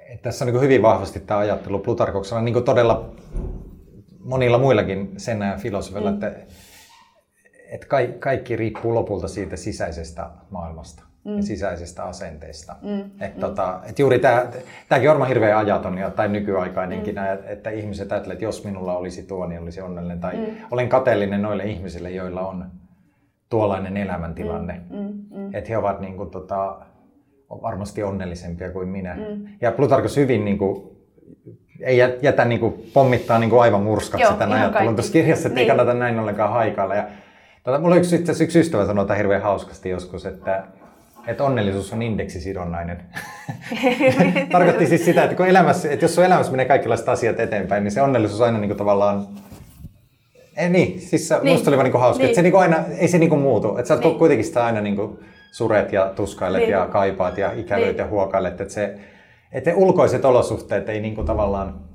että tässä on niin hyvin vahvasti tämä ajattelu Plutarkoksella, niin kuin todella monilla muillakin sen ajan filosofilla, mm. että, että kaikki riippuu lopulta siitä sisäisestä maailmasta mm. ja sisäisestä asenteesta. Mm. Et mm. Tota, et juuri tämä, tämäkin on hirveän ajaton ja, tai nykyaikainenkin, mm. että ihmiset ajattelevat, että jos minulla olisi tuo, niin olisi onnellinen. Tai mm. olen kateellinen noille ihmisille, joilla on tuollainen elämäntilanne. Mm. Mm. Mm. Että he ovat niin kuin, tota, varmasti onnellisempia kuin minä. Mm. Ja Plutarkos hyvin niin kuin, ei jätä niin kuin, pommittaa niin kuin aivan murskaksi tämän ajattelun tuossa kirjassa, että niin. ei kannata näin ollenkaan haikailla. Ja, tota, mulla yksi, yksi ystävä sanoi hirveän hauskasti joskus, että että onnellisuus on indeksisidonnainen. Tarkoitti siis sitä, että, kun elämässä, että jos sun elämässä menee kaikenlaiset asiat eteenpäin, niin se onnellisuus aina niin kuin tavallaan... Ei, niin, siis se, niin. musta oli vaan niin hauska, niin. että se niin kuin aina, ei se niin kuin muutu. Että sä niin. kuitenkin sitä aina niin kuin suret ja tuskailet niin. ja kaipaat ja ikävöit niin. ja huokailet. Että, se, että ulkoiset olosuhteet ei niin kuin tavallaan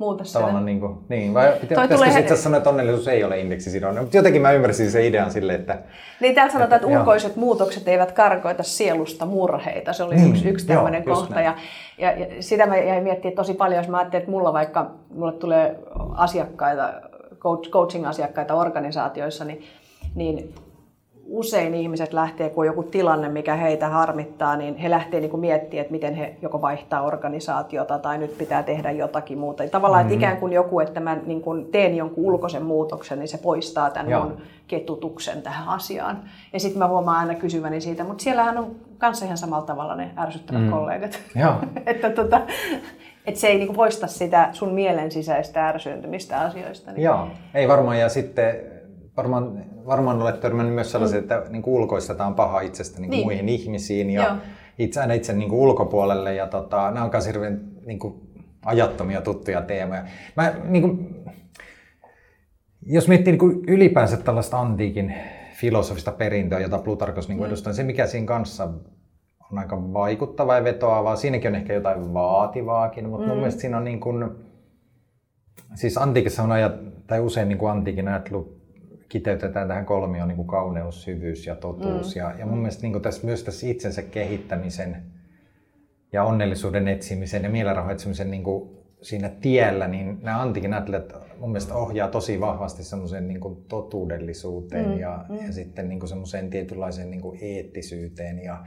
muuta
Tavallaan niin kuin, niin, vai pitäisikö tulee... sitten sanoa, että onnellisuus ei ole indeksisidonnainen, mutta jotenkin mä ymmärsin sen idean sille, että...
Niin täällä sanotaan, että, että ulkoiset joo. muutokset eivät karkoita sielusta murheita, se oli niin, yksi, yksi tämmöinen joo, kohta. Ja, ja, ja, sitä mä jäin miettimään tosi paljon, jos mä ajattelin, että mulla vaikka, mulle tulee asiakkaita, coaching-asiakkaita organisaatioissa, niin, niin usein ihmiset lähtee, kun on joku tilanne, mikä heitä harmittaa, niin he lähtee niin miettimään, että miten he joko vaihtaa organisaatiota tai nyt pitää tehdä jotakin muuta. Tavallaan, mm-hmm. että ikään kuin joku, että mä niin kuin teen jonkun ulkoisen muutoksen, niin se poistaa tämän Joo. mun ketutuksen tähän asiaan. Ja sitten mä huomaan aina kysyväni siitä, mutta siellähän on kanssa ihan samalla tavalla ne ärsyttävät mm. kollegat.
Joo.
että tota, että se ei niinku poista sitä sun mielen sisäistä ärsyyntymistä asioista.
Niin. Joo, ei varmaan. Ja sitten varmaan, varmaan olet törmännyt myös sellaisia, mm. että niin kuin ulkoistetaan paha itsestä niin kuin niin. muihin ihmisiin ja itse, aina itse niin kuin ulkopuolelle. Ja tota, nämä on myös hirveän niin kuin ajattomia tuttuja teemoja. Mä, niin kuin, jos miettii niin kuin ylipäänsä tällaista antiikin filosofista perintöä, jota Plutarkos niin mm. edustaa, niin se mikä siinä kanssa on aika vaikuttava ja vetoavaa. Siinäkin on ehkä jotain vaativaakin, mutta mm. mun mielestä siinä on niin kuin, siis antiikissa on ajat, tai usein niin kuin antiikin ajattelu kiteytetään tähän kolmioon niin kuin kauneus, syvyys ja totuus. Mm. Ja, ja mun mielestä niin kuin tässä, myös tässä itsensä kehittämisen ja onnellisuuden etsimisen ja mielenrauhan etsimisen niin kuin siinä tiellä, niin nämä antiikin ajattelijat mun mielestä ohjaa tosi vahvasti semmoiseen niin kuin totuudellisuuteen mm. Ja, mm. ja sitten niin kuin semmoiseen tietynlaiseen niin kuin eettisyyteen ja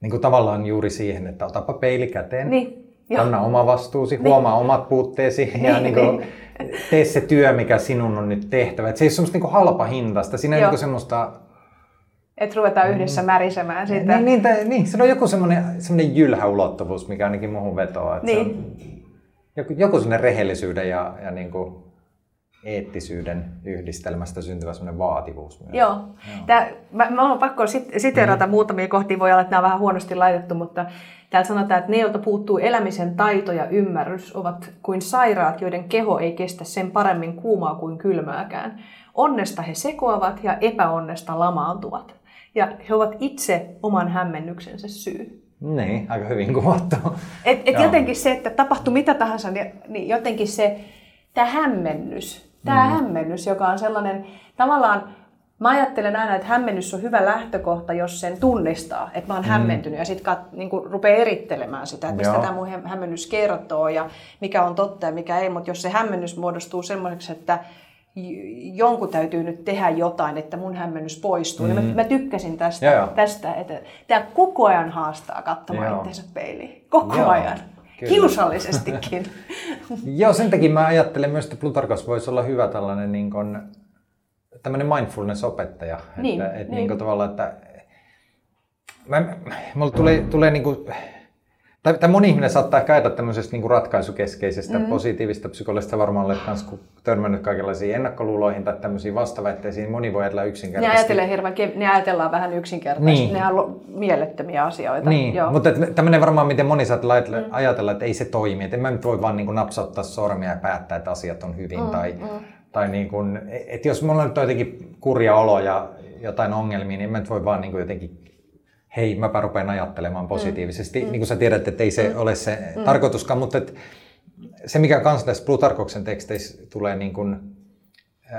niin kuin tavallaan juuri siihen, että otapa peili käteen, niin. Kanna oma vastuusi, niin. huomaa omat puutteesi niin, ja niin kuin, niin tee se työ, mikä sinun on nyt tehtävä. Et se ei ole semmoista niin halpa hintasta. Siinä ei niin semmoista...
Että ruvetaan yhdessä märisemään siitä.
Niin, niin, tai, niin, se on joku semmoinen, semmoinen jylhä ulottuvuus, mikä ainakin muuhun vetoaa. Että niin. se on joku, joku semmoinen rehellisyyden ja, ja niin kuin eettisyyden yhdistelmästä syntyvä semmoinen vaativuus myös.
Joo. Tää, mä, mä olen pakko sit, siteerata mm. muutamia kohtia, voi olla, että nämä on vähän huonosti laitettu, mutta täällä sanotaan, että ne, joilta puuttuu elämisen taito ja ymmärrys, ovat kuin sairaat, joiden keho ei kestä sen paremmin kuumaa kuin kylmääkään. Onnesta he sekoavat ja epäonnesta lamaantuvat. Ja he ovat itse oman hämmennyksensä syy.
Niin, aika hyvin kuvattu.
Et, et jotenkin se, että tapahtui mitä tahansa, niin, niin jotenkin se, tämä hämmennys, tämä mm. hämmennys, joka on sellainen, tavallaan Mä ajattelen aina, että hämmennys on hyvä lähtökohta, jos sen tunnistaa, että mä oon mm. hämmentynyt ja sitten niin rupeaa erittelemään sitä, että mistä tämä mun hämmennys kertoo ja mikä on totta ja mikä ei. Mutta jos se hämmennys muodostuu semmoiseksi, että jonkun täytyy nyt tehdä jotain, että mun hämmennys poistuu. Mm. Ja mä, mä tykkäsin tästä, Joo. tästä että tämä koko ajan haastaa katsomaan itseensä peiliin. Koko Joo. ajan. Kyllä. Kiusallisestikin.
Joo, sen takia mä ajattelen myös, että Plutarkos voisi olla hyvä tällainen niin kuin, tämmöinen mindfulness-opettaja. Niin, että, että niin. Niin tavallaan, että mä, mulla tulee, tulee niin kuin, tai, tai moni ihminen saattaa käydä tämmöisestä niin kuin ratkaisukeskeisestä mm. positiivista psykologista varmaan olet myös törmännyt kaikenlaisiin ennakkoluuloihin tai tämmöisiin vastaväitteisiin. Moni voi ajatella yksinkertaisesti.
Ne, ajattelee hirveän, ne ajatellaan vähän yksinkertaisesti. Niin. Ne on mielettömiä asioita.
Niin, Joo. mutta tämmöinen varmaan, miten moni saattaa mm. ajatella, että ei se toimi. Että en mä nyt voi vaan niin kuin napsauttaa sormia ja päättää, että asiat on hyvin. Mm, tai, mm. Tai niin kuin, että jos mulla nyt on jotenkin kurja olo ja jotain ongelmia, niin mä nyt voi vaan niin kuin jotenkin hei, mäpä rupean ajattelemaan positiivisesti. Mm. Niin kuin sä tiedät, että ei se mm. ole se mm. tarkoituskaan, mutta että se, mikä kanssa tässä Plutarkoksen teksteissä tulee niin kuin,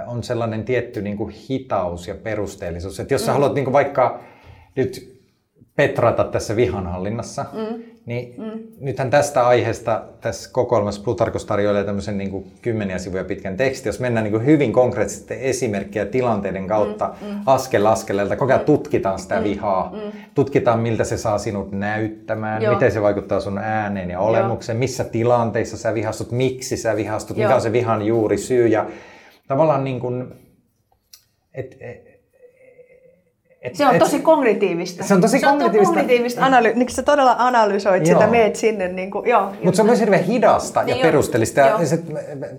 on sellainen tietty niin kuin hitaus ja perusteellisuus. Että jos sä mm. haluat niin kuin vaikka nyt petrata tässä vihanhallinnassa, mm. niin mm. nythän tästä aiheesta tässä kokoelmassa Plutarkos tarjoilee tämmöisen niin kuin kymmeniä sivuja pitkän tekstin, jos mennään niin kuin hyvin konkreettisesti esimerkkiä tilanteiden kautta mm. Mm. askel askeleelta, koko ajan tutkitaan sitä mm. vihaa, mm. tutkitaan miltä se saa sinut näyttämään, Joo. miten se vaikuttaa sun ääneen ja olemukseen, Joo. missä tilanteissa sä vihastut, miksi sä vihastut, Joo. mikä on se vihan juuri syy ja tavallaan niin kuin, et, et,
et, se on tosi kognitiivistä.
Se on tosi
se
kognitiivista.
On kognitiivista analy- niin sä todella analysoit joo. sitä, meet sinne. Niin kuin, joo,
Mutta se on myös hirveän hidasta niin ja perusteellista. Ja se,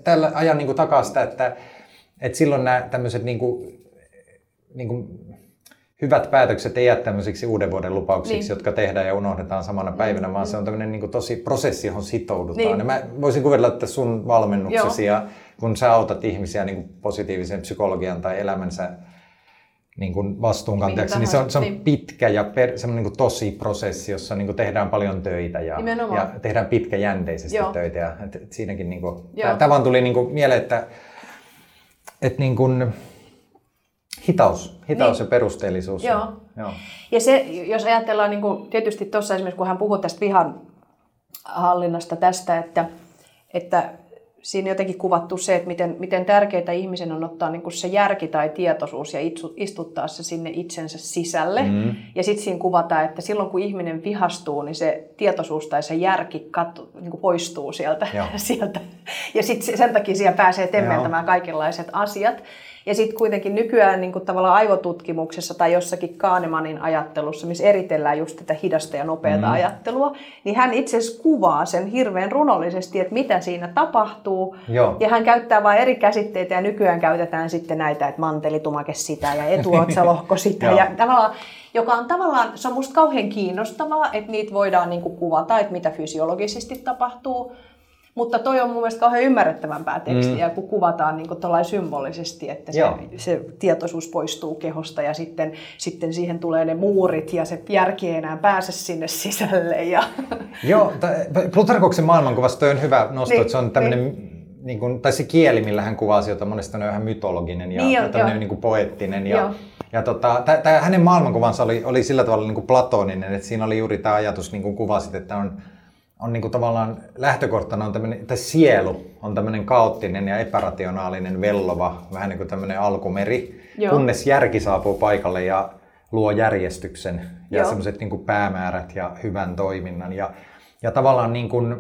tällä ajan niin kuin takaa sitä, että, että silloin nämä tämmöiset niin kuin, niin kuin, hyvät päätökset ei jää tämmöisiksi uuden vuoden lupauksiksi, niin. jotka tehdään ja unohdetaan samana päivänä, mm. vaan se on tämmöinen niin kuin, tosi prosessi, johon sitoudutaan. Niin. Ja mä voisin kuvitella, että sun valmennuksesi Joo. ja kun sä autat ihmisiä niin kuin positiivisen psykologian tai elämänsä niin kuin vastuunkantajaksi, niin se on, se on niin. pitkä ja per, semmoinen niin tosi prosessi, jossa niin kuin tehdään paljon töitä ja, ja tehdään pitkäjänteisesti Joo. töitä. Ja, et, et siinäkin niin kuin, tämä vaan tuli niin kuin mieleen, että, että niin kuin, hitaus, hitaus niin. ja perusteellisuus.
Joo. Ja, joo. ja se, jos ajatellaan niin kuin, tietysti tuossa esimerkiksi, kun hän puhui tästä vihan hallinnasta tästä, että, että siinä jotenkin kuvattu se, että miten, miten tärkeää ihmisen on ottaa niin kuin se järki tai tietoisuus ja istuttaa se sinne itsensä sisälle. Mm. Ja sitten siinä kuvataan, että silloin kun ihminen vihastuu, niin se tietoisuus tai se järki katso, niin kuin poistuu sieltä. sieltä. Ja sitten sen takia siellä pääsee temmeltämään kaikenlaiset asiat. Ja sitten kuitenkin nykyään niin kuin tavallaan aivotutkimuksessa tai jossakin Kahnemanin ajattelussa, missä eritellään just tätä hidasta ja nopeata mm. ajattelua, niin hän itse asiassa kuvaa sen hirveän runollisesti, että mitä siinä tapahtuu. Joo. Ja hän käyttää vain eri käsitteitä ja nykyään käytetään sitten näitä, että mantelitumake sitä ja etuotsalohko sitä. ja tavallaan, joka on tavallaan, se on musta kauhean kiinnostavaa, että niitä voidaan niin kuin kuvata, että mitä fysiologisesti tapahtuu. Mutta toi on mun mielestä kauhean ymmärrettävämpää tekstiä, mm. kun kuvataan niin kuin symbolisesti, että se, se tietoisuus poistuu kehosta ja sitten, sitten siihen tulee ne muurit ja se järki ei enää pääse sinne sisälle. Ja...
Joo, Plutarkoksen maailmankuvassa toi on hyvä nosto, niin, että se on tämmöinen niin. Niin kuin, tai se kieli, millä hän kuvaa asioita, monesti on ihan mytologinen ja, niin ja tämmöinen niin kuin poettinen. Ja, ja tota, tää, tää, hänen maailmankuvansa oli, oli sillä tavalla niin kuin platoninen, että siinä oli juuri tämä ajatus, niin kuin kuvasit, että on, on niin kuin tavallaan lähtökohtana on tämmöinen, tai sielu on tämmöinen kaoottinen ja epärationaalinen vellova, vähän niin kuin tämmöinen alkumeri, Joo. kunnes järki saapuu paikalle ja luo järjestyksen ja semmoiset niin kuin päämäärät ja hyvän toiminnan. Ja, ja tavallaan niin kuin,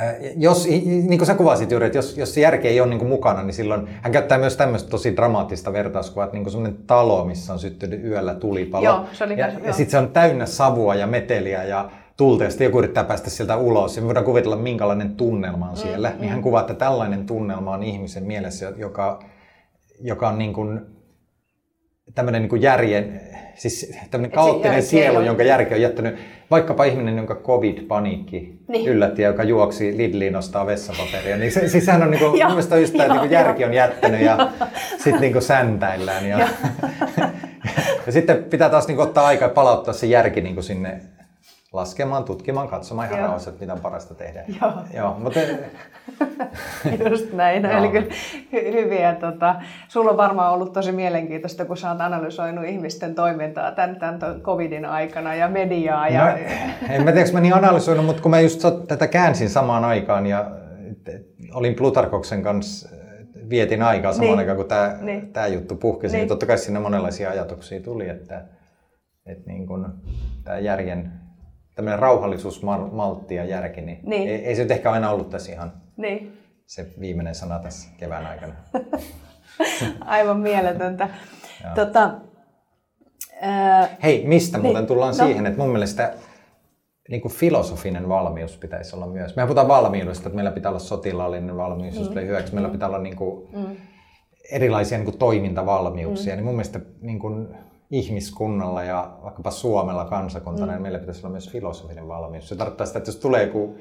äh, jos, niin kuin sä kuvasit juuri, että jos, jos se järki ei ole niin kuin mukana, niin silloin hän käyttää myös tämmöistä tosi dramaattista vertauskuvaa, että niin kuin semmoinen talo, missä on syttynyt yöllä tulipalo.
Joo, se oli
ja, ja sitten se on täynnä savua ja meteliä ja tulta ja sitten joku yrittää päästä sieltä ulos. Ja me voidaan kuvitella minkälainen tunnelma on siellä, mm, niin hän kuvaa, että tällainen tunnelma on ihmisen mielessä, joka, joka on niin kuin tämmöinen niin kuin järjen, siis tämmöinen kaoottinen sielu, jonka järki on jättänyt, vaikkapa ihminen, jonka covid-paniikki niin. yllätti ja joka juoksi Lidliin ostaa vessapaperia, niin se, siis sehän on niin kuin, mun mielestä just tämä, niin järki on jättänyt ja sitten niin säntäillään. Ja, ja sitten pitää taas niin kuin, ottaa aikaa ja palauttaa se järki niin kuin sinne laskemaan, tutkimaan, katsomaan ihan rauhassa, että mitä parasta tehdä.
Joo.
Joo mutta...
Just näin. Eli kyllä hy- hyviä. Tota, sulla on varmaan ollut tosi mielenkiintoista, kun sä oot analysoinut ihmisten toimintaa tämän, tämän covidin aikana ja mediaa. Ja... No,
en mä tiedä, mä niin analysoinut, mutta kun mä just tätä käänsin samaan aikaan ja olin Plutarkoksen kanssa vietin aikaa samaan niin. aikaan, kun tämä, niin. tämä juttu puhkesi, niin. niin totta kai sinne monenlaisia ajatuksia tuli, että, että niin kun, tämä järjen tämmöinen rauhallisuus, maltti ja järki, niin, niin. Ei, ei se nyt ehkä aina ollut tässä ihan niin. se viimeinen sana tässä kevään aikana.
Aivan mieletöntä. tota,
ää... Hei, mistä niin. muuten tullaan no. siihen, että mun mielestä niin kuin filosofinen valmius pitäisi olla myös. Me puhutaan valmiudesta, että meillä pitää olla sotilaallinen valmius, mm. jos hyöksi. Meillä pitää olla niin kuin mm. erilaisia niin kuin toimintavalmiuksia. Mm. Niin mun mielestä niin kuin ihmiskunnalla ja vaikkapa Suomella kansakuntana, mm. niin meillä pitäisi olla myös filosofinen valmius. Se tarkoittaa sitä, että jos tulee joku,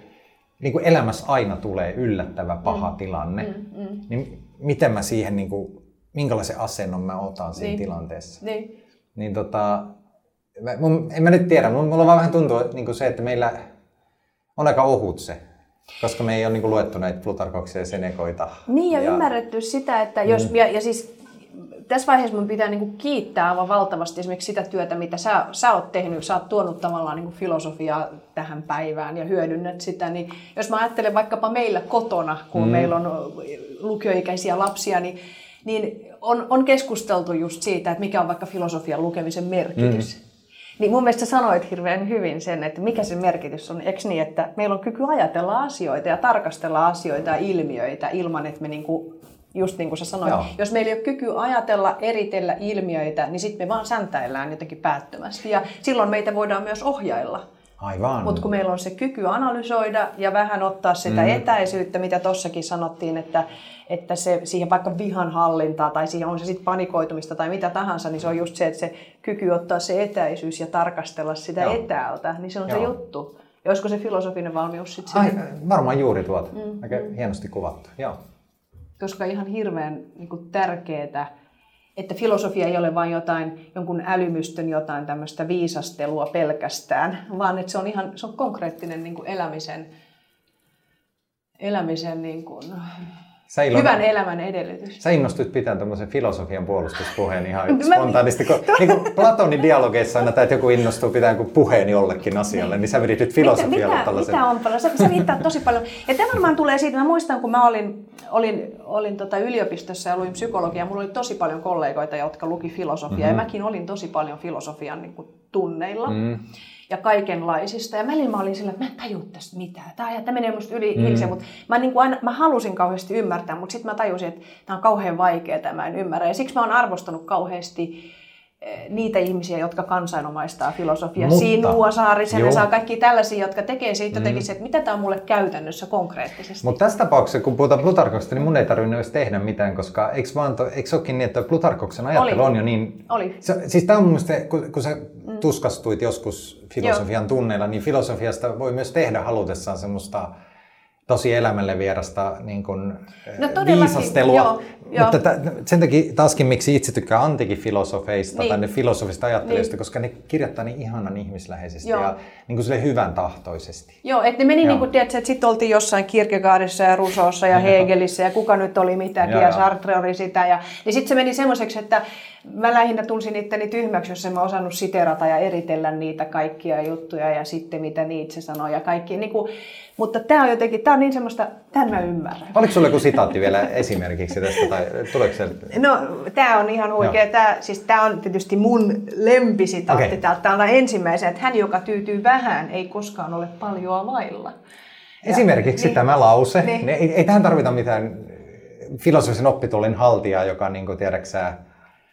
niin kuin elämässä aina tulee yllättävä paha mm. tilanne, mm. Mm. niin miten mä siihen, niin kuin, minkälaisen asennon mä otan siinä niin. tilanteessa. Niin. Niin tota, mun, en mä nyt tiedä, mulla vaan vähän tuntuu niin kuin se, että meillä on aika ohut se koska me ei ole niin kuin, luettu näitä Plutarkoksia ja Senekoita.
Niin, ja, ja ymmärretty sitä, että jos, mm. ja, ja siis tässä vaiheessa mun pitää niinku kiittää aivan valtavasti esimerkiksi sitä työtä, mitä sä, sä oot tehnyt. Sä oot tuonut tavallaan niinku filosofiaa tähän päivään ja hyödynnät sitä. Niin jos mä ajattelen vaikkapa meillä kotona, kun mm. meillä on lukioikäisiä lapsia, niin, niin on, on keskusteltu just siitä, että mikä on vaikka filosofian lukemisen merkitys. Mm. Niin mun mielestä sanoit hirveän hyvin sen, että mikä se merkitys on. Eikö niin, että meillä on kyky ajatella asioita ja tarkastella asioita ja ilmiöitä ilman, että me niinku just niin kuin sä sanoit, Joo. jos meillä ei ole kyky ajatella, eritellä ilmiöitä, niin sitten me vaan säntäillään jotenkin päättömästi. Ja silloin meitä voidaan myös ohjailla.
Aivan.
Mutta kun meillä on se kyky analysoida ja vähän ottaa sitä mm. etäisyyttä, mitä tuossakin sanottiin, että, että se, siihen vaikka vihan hallintaa tai siihen on se sitten panikoitumista tai mitä tahansa, niin se on just se, että se kyky ottaa se etäisyys ja tarkastella sitä Joo. etäältä, niin se on Joo. se juttu. Ja olisiko se filosofinen valmius sitten?
Varmaan juuri tuota. Mm. Aika mm. hienosti kuvattu. Joo
koska ihan hirveän niin kuin, tärkeää, että filosofia ei ole vain jotain, jonkun älymystön jotain tämmöistä viisastelua pelkästään, vaan että se on ihan se on konkreettinen niin kuin elämisen, elämisen niin kuin, Sä Ilona, hyvän elämän edellytys.
Sä innostuit pitää tämmöisen filosofian puolustuspuheen ihan spontaanisti. Kun, niin kuin Platonin dialogeissa aina, että joku innostuu pitää kuin puheen jollekin asialle, niin sä vedit nyt filosofialle
mitä, tällaisen. Mitä on paljon? Sä, sä viittaat tosi paljon. Ja tämä varmaan tulee siitä, mä muistan kun mä olin, olin, olin tota yliopistossa ja luin psykologiaa, mulla oli tosi paljon kollegoita, jotka luki filosofiaa mm-hmm. ja mäkin olin tosi paljon filosofian niin kuin, tunneilla. Mm ja kaikenlaisista. Ja välillä mä olin sillä, että mä en tajua tästä mitään. Tämä, tämä menee musta yli mm. hilse, mutta mä, niin kuin aina, mä halusin kauheasti ymmärtää, mutta sitten mä tajusin, että tämä on kauhean vaikeaa, mä en ymmärrä. Ja siksi mä oon arvostanut kauheasti niitä ihmisiä, jotka kansainomaistaa filosofiaa. Mutta, Sinua, Saarisen, saa kaikki tällaisia, jotka tekee siitä mm. jotenkin se, että mitä tämä on mulle käytännössä konkreettisesti.
Mutta tässä tapauksessa, kun puhutaan Plutarkosta, niin mun ei tarvinnut edes tehdä mitään, koska eikö, vaan to, eikö olekin niin, että Plutarkoksen ajattelu Oli. on jo niin...
Oli.
Se, siis tämä on mun mielestä, kun, kun sä mm. tuskastuit joskus filosofian Joo. tunneilla, niin filosofiasta voi myös tehdä halutessaan semmoista tosi elämälle vierasta niin kuin, no, viisastelua. Joo, Mutta t- sen takia taaskin, miksi itse tykkää antiikin filosofeista niin. tai ne filosofista ajattelijoista, niin. koska ne kirjoittaa niin ihanan ihmisläheisesti joo. ja niin kuin hyvän tahtoisesti.
Joo, että ne meni niin kuin, tiedätkö, että sitten oltiin jossain Kierkegaardissa ja Rousseaussa ja Hegelissä ja kuka nyt oli mitäkin ja, ja Sartre oli sitä. Ja, niin sitten se meni semmoiseksi, että mä lähinnä tunsin itteni tyhmäksi, jos en mä osannut siterata ja eritellä niitä kaikkia juttuja ja sitten mitä Nietzsche sanoi ja kaikki. Niin kuin, mutta tämä on jotenkin, tämä on niin semmoista, tämän mä ymmärrän.
Oliko sulla joku sitaatti vielä esimerkiksi tästä, tai tuleeko se?
No, tämä on ihan huikea. Tämä, siis tämä on tietysti mun lempisitaatti okay. täältä. Tämä on ensimmäisen, että hän, joka tyytyy vähän, ei koskaan ole paljoa vailla.
Esimerkiksi niin, tämä lause. Niin. Ei, ei tähän tarvita mitään filosofisen oppitullin haltijaa, joka niin kuin tiedäksää,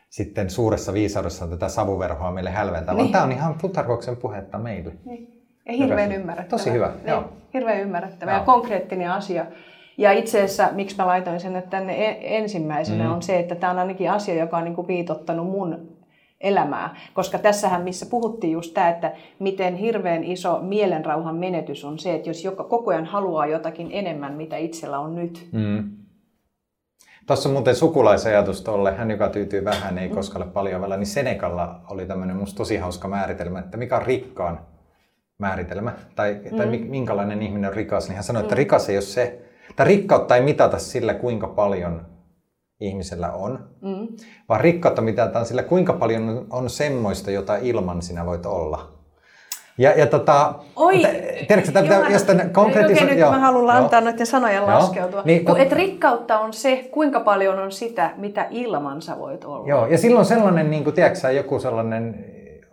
sitten suuressa viisaudessa tätä savuverhoa meille hälventää, niin. vaan tämä on ihan Plutarkoksen puhetta meille. Niin.
Ja hirveän ymmärrettävä.
Tosi hyvä,
Niin,
joo.
Hirveän ymmärrettävä
Joo.
ja konkreettinen asia. Ja itse asiassa, miksi mä laitoin sen että tänne e- ensimmäisenä, mm. on se, että tämä on ainakin asia, joka on niin viitottanut mun elämää. Koska tässähän, missä puhuttiin just tämä, että miten hirveän iso mielenrauhan menetys on se, että jos joka koko ajan haluaa jotakin enemmän, mitä itsellä on nyt.
Mm. Tuossa on muuten sukulaisajatus tolle, hän joka tyytyy vähän, ei koskelle paljon vielä, niin Senekalla oli tämmöinen musta tosi hauska määritelmä, että mikä on rikkaan määritelmä, tai, tai mi- minkälainen ihminen on rikas, niin hän sanoi, että rikas ei ole se, tai rikkautta ei mitata sillä, kuinka paljon ihmisellä on,
Mm.
vaan rikkautta mitataan sillä, kuinka paljon on- on semmoista, jota ilman sinä voit olla. Ja, ja tota,
Oi!
tiedätkö, tämä pitää,
Johanna,
jos tänne
Okei,
konkreettisen...
nyt
joo,
mä haluan
joo.
antaa noiden sanojen
Joo.
laskeutua.
Niin,
Kun, et rikkautta on se, kuinka paljon on sitä, mitä ilman sä voit olla.
Joo, ja silloin sellainen, niin kuin, tiedätkö joku sellainen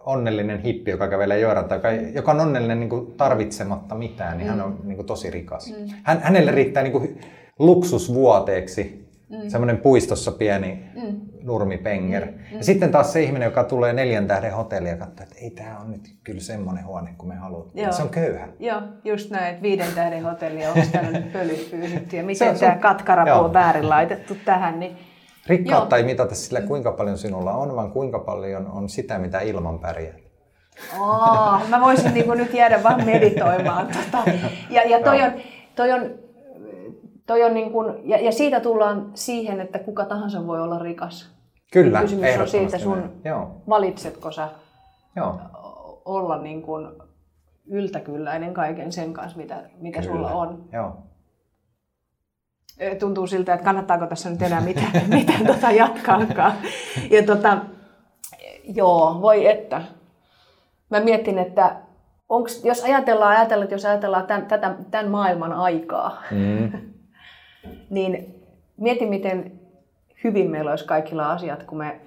onnellinen hippi, joka kävelee joerantaa, joka, joka on onnellinen niin kuin, tarvitsematta mitään, niin mm. hän on niin kuin, tosi rikas. Mm. Hän, hänelle riittää niin kuin, luksusvuoteeksi mm. semmoinen puistossa pieni mm. nurmipenger. Mm. Ja sitten taas se ihminen, joka tulee neljän tähden hotelliin ja katsoo, että ei tämä on nyt kyllä semmoinen huone kuin me.
Joo.
Se on köyhä.
Joo, just näin, että viiden tähden hotelli, onko täällä nyt ja miten
on-
tämä
on-
katkarapuu
joo.
on väärin laitettu tähän. Niin,
Rikkautta
Joo.
ei mitata sillä, kuinka paljon sinulla on, vaan kuinka paljon on sitä, mitä ilman pärjää.
Aa, mä voisin niinku nyt jäädä vaan meditoimaan. Tota. Ja, ja toi on, toi on, toi on niin kuin, ja, ja siitä tullaan siihen, että kuka tahansa voi olla rikas.
Kyllä,
Kysymys on siitä sun.
Joo,
valitsetko sä
joo.
olla niin kuin yltäkylläinen kaiken sen kanssa, mitä, mitä
Kyllä.
sulla on.
Joo.
Tuntuu siltä, että kannattaako tässä nyt enää mitään, mitään tota jatkaakaan. Ja tota, joo, voi että. Mä mietin, että onks, jos ajatellaan, ajatellaan, että jos ajatellaan tämän, tätä, tämän maailman aikaa,
Mm.
niin mieti, miten hyvin meillä olisi kaikilla asiat, kun me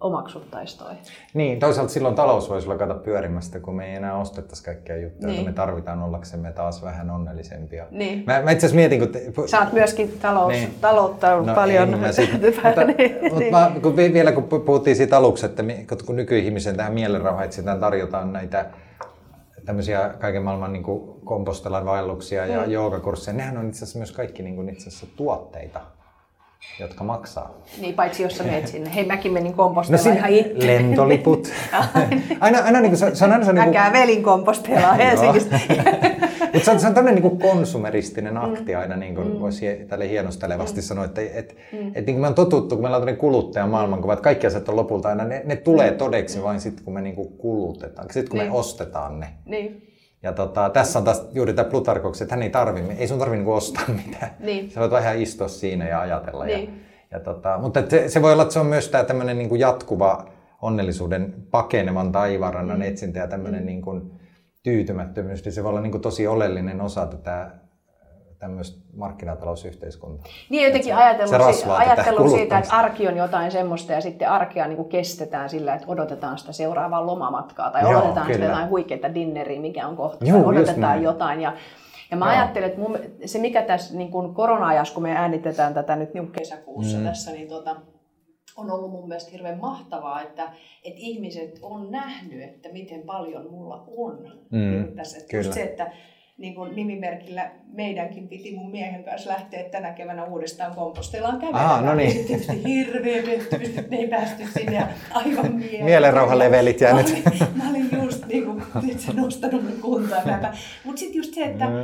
omaksuttaisiin toi.
Niin, toisaalta silloin talous voisi lakata pyörimästä, kun me ei enää ostettaisi kaikkia juttuja,
Niin.
me tarvitaan ollaksemme taas vähän onnellisempia.
Niin.
Mä, mä itse asiassa mietin, kun... Te,
Sä oot myöskin talous,
Niin.
taloutta no, paljon.
mä sit, mutta,
Niin,
mutta mä, kun vi- vielä kun pu- puhuttiin siitä aluksi, että kun- nykyihmisen tähän mielenrauhaitsintään tarjotaan näitä tämmöisiä kaiken maailman niin kompostelan vaelluksia ja mm. joogakursseja, nehän on itse asiassa myös kaikki niin kuin itse asiassa tuotteita, jotka maksaa.
Niin, paitsi jos sä meet sinne. Hei, mäkin menin
No
kompostella
siinä
ihan itse.
lentoliput. aina, aina niin kuin, se, se on aina se niin kuin,
kävelin kompostella Helsingistä.
Mutta se on, se on tämmöinen niin konsumeristinen akti aina, niin kuin mm. voisi tälle hienostelevasti mm. sanoa, että et, mm. et, niin kuin me on totuttu, kun meillä on tämmöinen kuluttajan maailmankuva, että kaikki asiat on lopulta aina, ne, ne tulee todeksi vain sitten, kun me niin kuin kulutetaan, sitten kun
Niin.
me ostetaan ne.
niin.
Ja tota, tässä on taas juuri tämä Plutarkoksi, että hän ei tarvi, ei sun tarvi niinku ostaa mitään.
Niin.
Sä voit ihan istua siinä ja ajatella. Ja,
Niin.
ja tota, mutta se, se, voi olla, että se on myös tämä tämmöinen niinku jatkuva onnellisuuden pakenevan taivaanrannan
Mm.
etsintä ja tämmöinen niinku tyytymättömyys, niin se voi olla niinku tosi oleellinen osa tätä tämmöistä markkinatalousyhteiskuntaa.
Niin jotenkin
Se
ajatellut, si-
rasvaa tätä
ajatellut siitä, että arki on jotain semmoista ja sitten arkea niin kuin kestetään sillä, että odotetaan sitä seuraavaa lomamatkaa tai
Joo,
odotetaan sitä
kyllä.
jotain huikeita dinneriä, mikä on kohta,
just
odotetaan jotain. Ja, ja mä
Joo.
ajattelen, että mun, se mikä tässä niin kuin korona-ajassa, kun me äänitetään tätä nyt niin kesäkuussa mm. tässä, niin tota, on ollut mun mielestä hirveän mahtavaa, että, että ihmiset on nähnyt, että miten paljon mulla on.
Mm,
Niin kuin tässä, että se, että niin kuin nimimerkillä meidänkin piti mun miehen kanssa lähteä tänä keväänä uudestaan kompostellaan kävelemään.
Aha, no niin.
Tietysti hirveä pettymys, että me ei päästy sinne ja aivan mieleen.
Mielenrauhalevelit jäänyt.
Mä olin, mä olin just niin kuin, se nostanut mun kuntoon. Mutta sitten just se, että
Mm.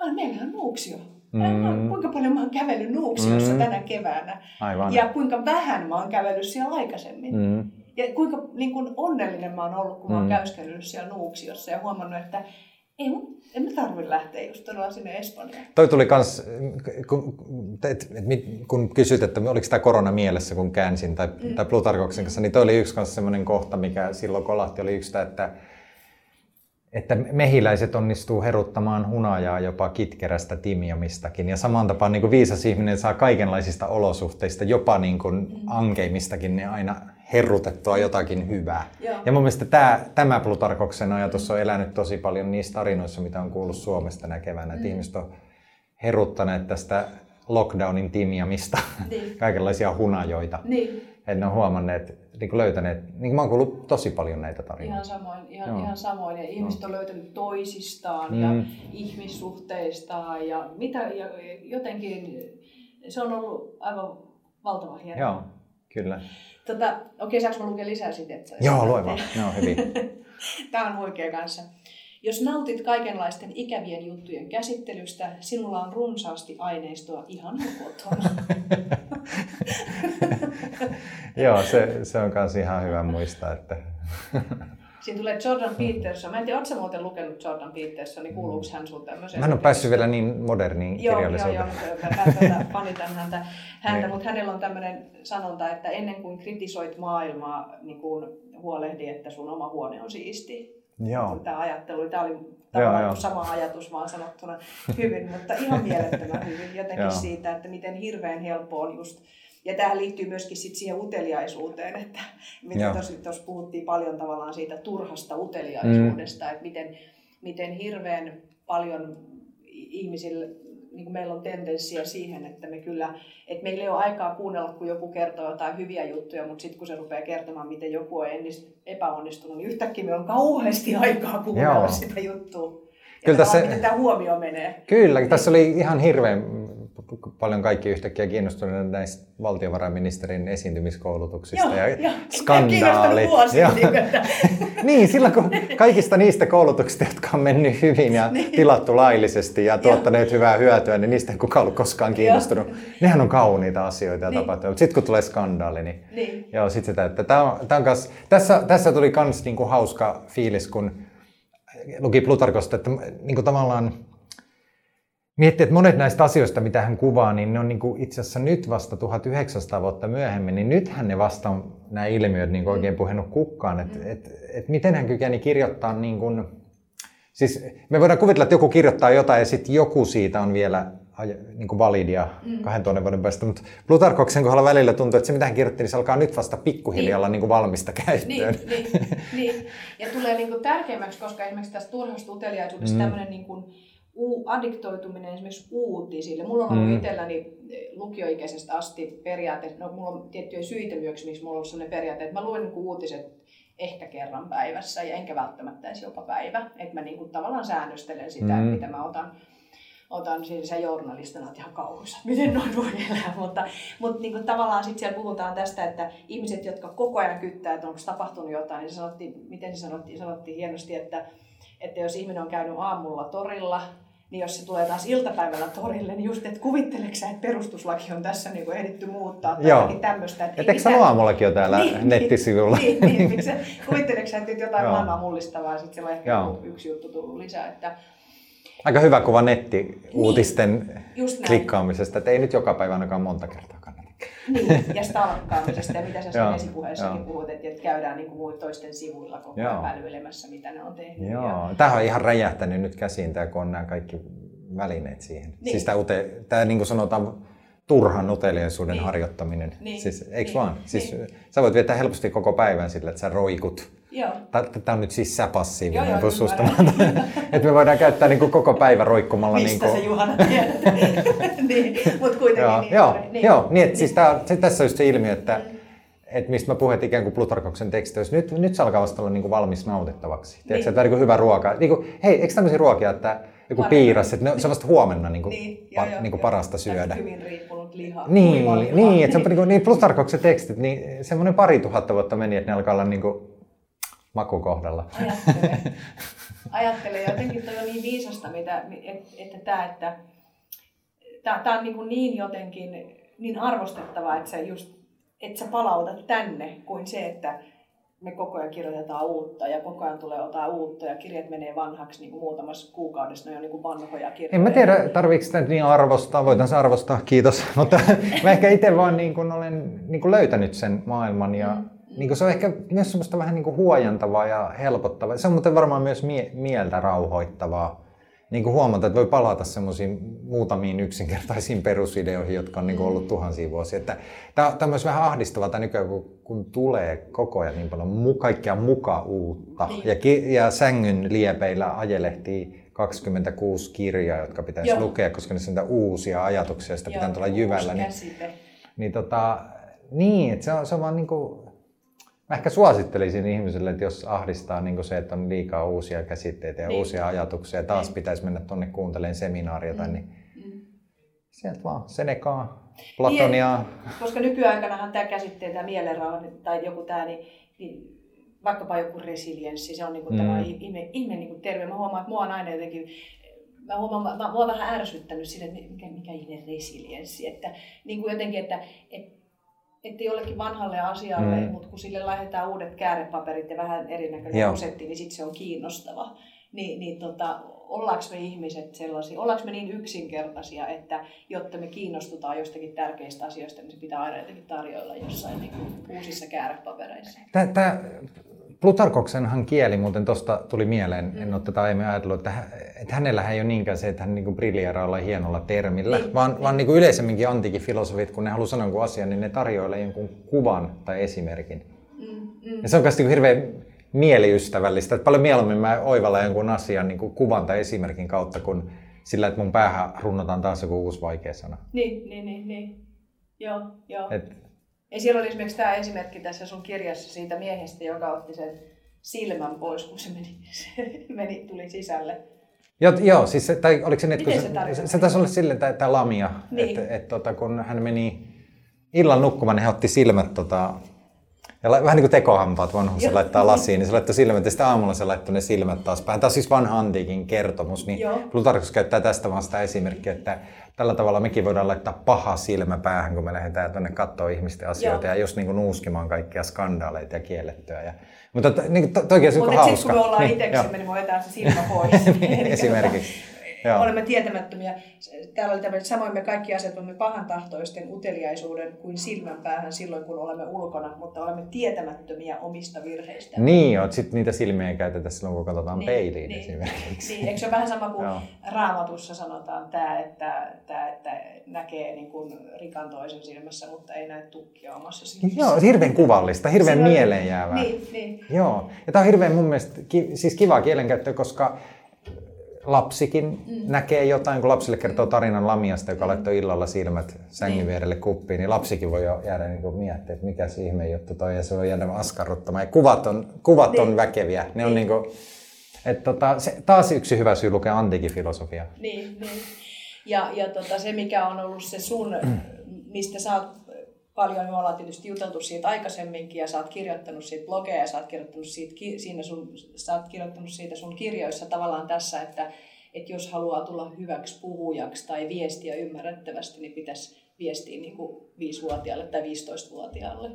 ah, meillä on Nuuksio.
Mm.
Kuinka paljon mä oon kävellyt Nuuksiossa
Mm.
tänä keväänä.
Aivan.
Ja kuinka vähän mä oon kävellyt siellä aikaisemmin.
Mm.
Ja kuinka niin kuin onnellinen mä oon ollut, kun mä oon
Mm.
käyskennellyt siellä Nuuksiossa ja huomannut, että ei mun, en mä tarvi lähteä just todella sinne Espanjaan.
Toi tuli kans, kun, et, et, kun kysyt, että oliko tämä korona mielessä, kun käänsin, tai, mm. tai Plutarkoksen kanssa, niin toi oli yksi kanssa semmoinen kohta, mikä silloin kolahti, oli yksi, että, että mehiläiset onnistuu heruttamaan hunajaa jopa kitkerästä timiamistakin. Ja samaan tapaan niin kuin viisas ihminen saa kaikenlaisista olosuhteista, jopa niin kuin ankeimistakin, niin aina herrutettua jotakin hyvää.
Joo.
Ja mun mielestä tämä, tämä Plutarkoksen ajatus on elänyt tosi paljon niissä tarinoissa, mitä on kuullut Suomesta tänä keväänä. Mm. Että ihmiset on heruttaneet tästä lockdownin timiamista,
Niin.
kaikenlaisia hunajoita.
Niin,
Että ne on huomanneet, niin löytäneet, niin mä oon kuullut tosi paljon näitä
ihan
tarinoita.
samoin, ihan,
Joo.
ihan samoin. Ja ihmiset on löytänyt toisistaan
Mm.
ja ihmissuhteistaan ja mitä ja jotenkin se on ollut aivan valtava hieno.
Joo, kyllä.
Tota, okei, saanko mä lukea lisää siitä? Että
Joo, lue vaan. Ne on hyvin.
Tämä on huikea kanssa. Jos nautit kaikenlaisten ikävien juttujen käsittelystä, sinulla on runsaasti aineistoa ihan kotona.
Joo, se, se on myös ihan hyvä muistaa, että
Siinä tulee Jordan Peterson. Mä en tiedä, ootko muuten lukenut Jordan Peterson, niin kuuluuko hän sun tämmöiseen?
mä en ole päässyt vielä niin moderniin
Joo, joo,
kirjallisuuteen.
joo. Mä panitan häntä, häntä
Niin.
mutta hänellä on tämmöinen sanonta, että ennen kuin kritisoit maailmaa, niin kuin huolehdi, että sun oma huone on siisti.
Joo,
Tämä ajattelu, tämä oli tavallaan
joo.
sama ajatus vaan sanottuna hyvin, mutta ihan mielettömän hyvin jotenkin
Joo.
siitä, että miten hirveän helppo on just ja tähän liittyy myöskin sit siihen uteliaisuuteen, että mitä tuossa puhuttiin paljon tavallaan siitä turhasta uteliaisuudesta, mm. että miten, miten hirveän paljon ihmisillä, niin kuin meillä on tendenssiä siihen, että me kyllä, että meillä ei ole aikaa kuunnella, kun joku kertoo jotain hyviä juttuja, mutta sitten kun se rupeaa kertomaan, miten joku on epäonnistunut, niin yhtäkkiä meillä on kauheasti aikaa kuunnella
Joo.
sitä juttua. Ja
Kyllä tässä-
miten tämä huomio menee.
Kyllä, tässä oli ihan hirveän paljon kaikki yhtäkkiä kiinnostuneita näistä valtiovarainministerin esiintymiskoulutuksista
Joo,
ja
joo.
skandaalit. Joo.
Niin,
Niin, silloin kun kaikista niistä koulutuksista, jotka on mennyt hyvin ja
Niin.
tilattu laillisesti ja tuottaneet hyvää hyötyä, niin niistä ei kukaan ollut koskaan kiinnostunut. Nehän on kauniita asioita ja
Niin.
tapahtumia. Mutta sitten kun tulee skandaali, niin
niin.
Joo, sit sitä, että tää on, tää on kans, tässä, tässä tuli kans niinku hauska fiilis, kun luki Plutarkosta, että niinku tavallaan miettii, että monet näistä asioista, mitä hän kuvaa, niin ne on niinku itse asiassa nyt vasta 1900 vuotta myöhemmin, niin nythän ne vasta on nämä ilmiöt niinku oikein puhunut kukkaan, että et, et miten hän kykeni kirjoittaa niin kuin, siis me voidaan kuvitella, että joku kirjoittaa jotain ja sitten joku siitä on vielä niin kuin validia mm. 2000 vuoden päästä, mutta Plutarkoksen kohdalla välillä tuntuu, että se mitä hän kirjoitti, niin se alkaa nyt vasta pikkuhiljaa
Niin.
olla niin kuin valmista käyttöön.
Niin, niin, niin. Ja tulee niinku tärkeämmäksi, koska esimerkiksi tästä turhasta uteliaisuudesta mm. tämmöinen niinku u- addiktoituminen esimerkiksi uutisille. Mulla on ollut
Mm.
itselläni eh, lukioikäisestä asti periaate, no mulla on tiettyjä syitä myös, miksi mulla on ollut sellainen periaate, että mä luen niinku uutiset ehkä kerran päivässä ja enkä välttämättä edes joka päivä. Että mä niinku tavallaan säännöstelen sitä,
Mm.
mitä mä otan otan siis se journalistina, että ihan kauhuissa, miten noin voi elää. Mutta, mutta niin kuin tavallaan sitten siellä puhutaan tästä, että ihmiset, jotka koko ajan kyttää, että onko tapahtunut jotain, niin sanottiin, miten se sanottiin, sanottiin hienosti, että, että jos ihminen on käynyt aamulla torilla, niin jos se tulee taas iltapäivällä torille, niin just, että kuvitteleksä, sä, että perustuslaki on tässä niin kuin ehditty muuttaa tai
Joo.
jotakin tämmöistä. Että
Et
ei
eikö sä
mitään-
aamullakin jo täällä nettisivulla?
Niin, niin, niin, miksi sä- kuvitteleksä, että nyt jotain
Joo.
maailmaa mullistavaa, sitten siellä on ehkä
Joo.
yksi juttu tullut lisää. Että,
Aika hyvä kuva netti-uutisten
näin.
klikkaamisesta, että ei nyt joka päivä ainakaan monta kertaa.
Niin, ja stalkkaamisesta ja mitä sä sen esipuheessakin puhut, että että käydään niin kuin toisten sivuilla koko ajan välyilemässä, mitä ne on tehnyt. Ja,
Joo, tämähän on ihan räjähtänyt nyt käsiin, tämä, kun on nämä kaikki välineet siihen.
Niin.
Siis tämä, ute, tämä niin kuin sanotaan, turhan uteliaisuuden
Niin.
harjoittaminen.
Niin.
Siis, eikö
Niin.
vaan? Siis,
Niin.
Sä voit viettää helposti koko päivän sillä, että sä roikut. Tämä on nyt siis sä passiivinen
joo,
että me voidaan käyttää niin kuin koko päivä roikkumalla.
Mistä
niin
se
kuin,
Juhana tiedät? niin, mutta kuitenkin
joo,
niin.
joo,
niin.
joo, niin, että siis tää, se, tässä on just se ilmiö, että et mistä mä että ikään kuin Plutarkoksen teksteissä, nyt, nyt se alkaa vasta olla niin kuin valmis nautittavaksi. Tiedätkö,
Niin.
että tämä on niin kuin hyvä ruoka. Niin kuin, hei, eikö tämmöisiä ruokia, että joku piiras, että ne, se on vasta huomenna niin kuin,
Niin,
pa,
joo,
niin kuin
joo.
parasta syödä.
Hyvin riippunut liha.
Niin,
lihaa.
niin, että se on niin, niin Plutarkoksen tekstit, niin semmoinen pari tuhatta vuotta meni, että ne alkaa olla niin kuin makukohdalla.
Ajattele. Ajattele, jotenkin toi on niin viisasta, mitä, että, että tämä, että tämä on niin, kuin niin jotenkin niin arvostettavaa, että sä just, että sä palautat tänne, kuin se, että me koko ajan kirjoitetaan uutta ja koko ajan tulee jotain uutta ja kirjat menee vanhaksi niin kuin muutamassa kuukaudessa, ne on niin kuin vanhoja kirjoja.
En mä tiedä, tarviiko sitä niin arvostaa, voitan se arvostaa, kiitos. Mutta mä ehkä itse vaan niin kun olen niin kun löytänyt sen maailman ja mm. niin kun se on ehkä myös semmoista vähän niin kuin huojantavaa ja helpottavaa. Se on muuten varmaan myös mie- mieltä rauhoittavaa. Niin kuin huomata, että voi palata semmoisiin muutamiin yksinkertaisiin perusideoihin, jotka on niin kuin ollut tuhansia vuosia. Että tämä, on myös vähän ahdistavaa tämä nykyään, kun, kun tulee koko ajan niin paljon mu, kaikkea muka uutta.
Niin.
Ja, ki, ja sängyn liepeillä ajelehtii 26 kirjaa, jotka pitäisi
Joo.
lukea, koska ne on niitä uusia ajatuksia, sitä pitää tulla jyvällä. Niin, niin, tota, niin että se on, se on vaan niinku, mä ehkä suosittelisin ihmisille, että jos ahdistaa niinku se, että on liikaa uusia käsitteitä ja
Niin.
uusia ajatuksia ja taas
Niin.
pitäisi mennä tuonne kuuntelemaan seminaaria tai niin,
Mm.
sieltä vaan Senekaa, Platonia.
Niin, koska nykyaikanahan tämä käsitteen, tämä mielenrauha tai joku tämä, niin, niin vaikkapa joku resilienssi, se on niinku
Mm.
mm. tämä ihme, ihme niinku terve. Mä huomaan, että mua on aina jotenkin, mä huomaan, mä, mua on vähän ärsyttänyt sille, että mikä, mikä ihme resilienssi, että niin kuin jotenkin, että, että että jollekin vanhalle asialle,
Mm.
mutta kun sille laitetaan uudet käärepaperit ja vähän erinäköinen
Joo.
rosetti, niin sitten se on kiinnostava. Niin, niin tota, ollaanko me ihmiset sellaisia, ollaanko me niin yksinkertaisia, että jotta me kiinnostutaan jostakin tärkeistä asioista, niin se pitää aina jotenkin tarjoilla jossain niin kuin uusissa käärepapereissa.
Tämä Plutarkoksenhan kieli muuten tuosta tuli mieleen, en ole tätä aiemmin ajatellut, että, hä- että hänellä ei ole niinkään se, että hän niinku briljeeraa olla hienolla termillä,
Niin,
vaan,
niin.
vaan niinku yleisemminkin antiikin filosofit, kun ne haluaa sanoa jonkun asian, niin ne tarjoilee jonkun kuvan tai esimerkin.
Mm, mm.
Ja se on myös niinku hirveän mieliystävällistä, että paljon mieluummin mä oivallan jonkun asian niinku kuvan tai esimerkin kautta, kuin sillä, että mun päähän runnotaan taas joku uusi vaikea sana.
Niin, niin, niin, niin. Joo, joo.
Et,
Ja siellä oli esimerkiksi tämä esimerkki tässä sun kirjassa siitä miehestä, joka otti sen silmän pois, kun se meni, se meni tuli sisälle.
Joo, joo siis se, tai oliko se nyt, kun se,
se tarkoittaa?
se, taisi olla silleen, että tämä lamia,
Niin.
että et, tota, kun hän meni illan nukkumaan, niin hän otti silmät tota, ja la, vähän niin kuin tekohampaat vanhuus
Joo.
laittaa lasiin, niin se laittoi silmät ja sitten aamulla se laittoi ne silmät taas päähän. Tämä on siis vanha antiikin kertomus, niin
Joo.
Plutarkos käyttää tästä vaan sitä esimerkkiä, että tällä tavalla mekin voidaan laittaa paha silmä päähän, kun me lähdetään tuonne katsoa ihmisten asioita
Joo.
ja just niin kuin nuuskimaan kaikkia skandaaleita ja kiellettyä. Ja, mutta to, niin, to, toikin on
Mutta
hauska.
sitten kun me ollaan
Niin,
itseksemme,
joo.
niin me otetaan se silmä pois. Eli
Esimerkiksi. Joo.
Olemme tietämättömiä. Täällä oli tämmöinen, samoin me kaikki asetumme pahantahtoisten uteliaisuuden kuin silmän päähän silloin, kun olemme ulkona, mutta olemme tietämättömiä omista virheistä.
Niin joo, sitten niitä silmiä ei käytetä silloin, kun katsotaan niin, peiliin
niin,
esimerkiksi.
Niin, eikö se ole vähän sama kuin
Joo.
raamatussa sanotaan tämä, että, tämä, että näkee niin kuin rikan toisen silmässä, mutta ei näe tukkia omassa silmässä.
Joo, hirveän kuvallista, hirveän
on-
mieleenjäävää.
Niin, niin.
Joo, ja tämä on hirveän mun mielestä ki- siis kivaa kielenkäyttöä, koska lapsikin mm. näkee jotain, kun lapsille kertoo tarinan lamiasta, joka laittoi illalla silmät sängyn
Niin.
vierelle kuppiin, niin lapsikin voi jo jäädä niin miettimään, että mikä se ihme juttu toi, ja se voi jäädä askarruttamaan. Ja kuvat on, kuvat on
Niin.
väkeviä. Ne on niin kuin, että tota, se, taas yksi hyvä syy lukea antiikin filosofiaa.
Niin, niin. Ja, ja tota, se, mikä on ollut se sun, mistä sä oot paljon, me ollaan tietysti juteltu siitä aikaisemminkin ja sä oot kirjoittanut siitä blogeja ja sä oot kirjoittanut siitä, siinä sun, sä oot kirjoittanut siitä sun kirjoissa tavallaan tässä, että, että jos haluaa tulla hyväksi puhujaksi tai viestiä ymmärrettävästi, niin pitäisi viestiä niin kuin 5-vuotiaalle tai 15-vuotiaalle.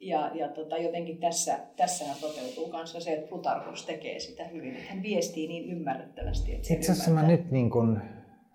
Ja, ja tota, jotenkin tässä, tässähän toteutuu kanssa se, että Plutarkos tekee sitä hyvin, että hän viestii niin ymmärrettävästi, että
Itse asiassa mä nyt niin kun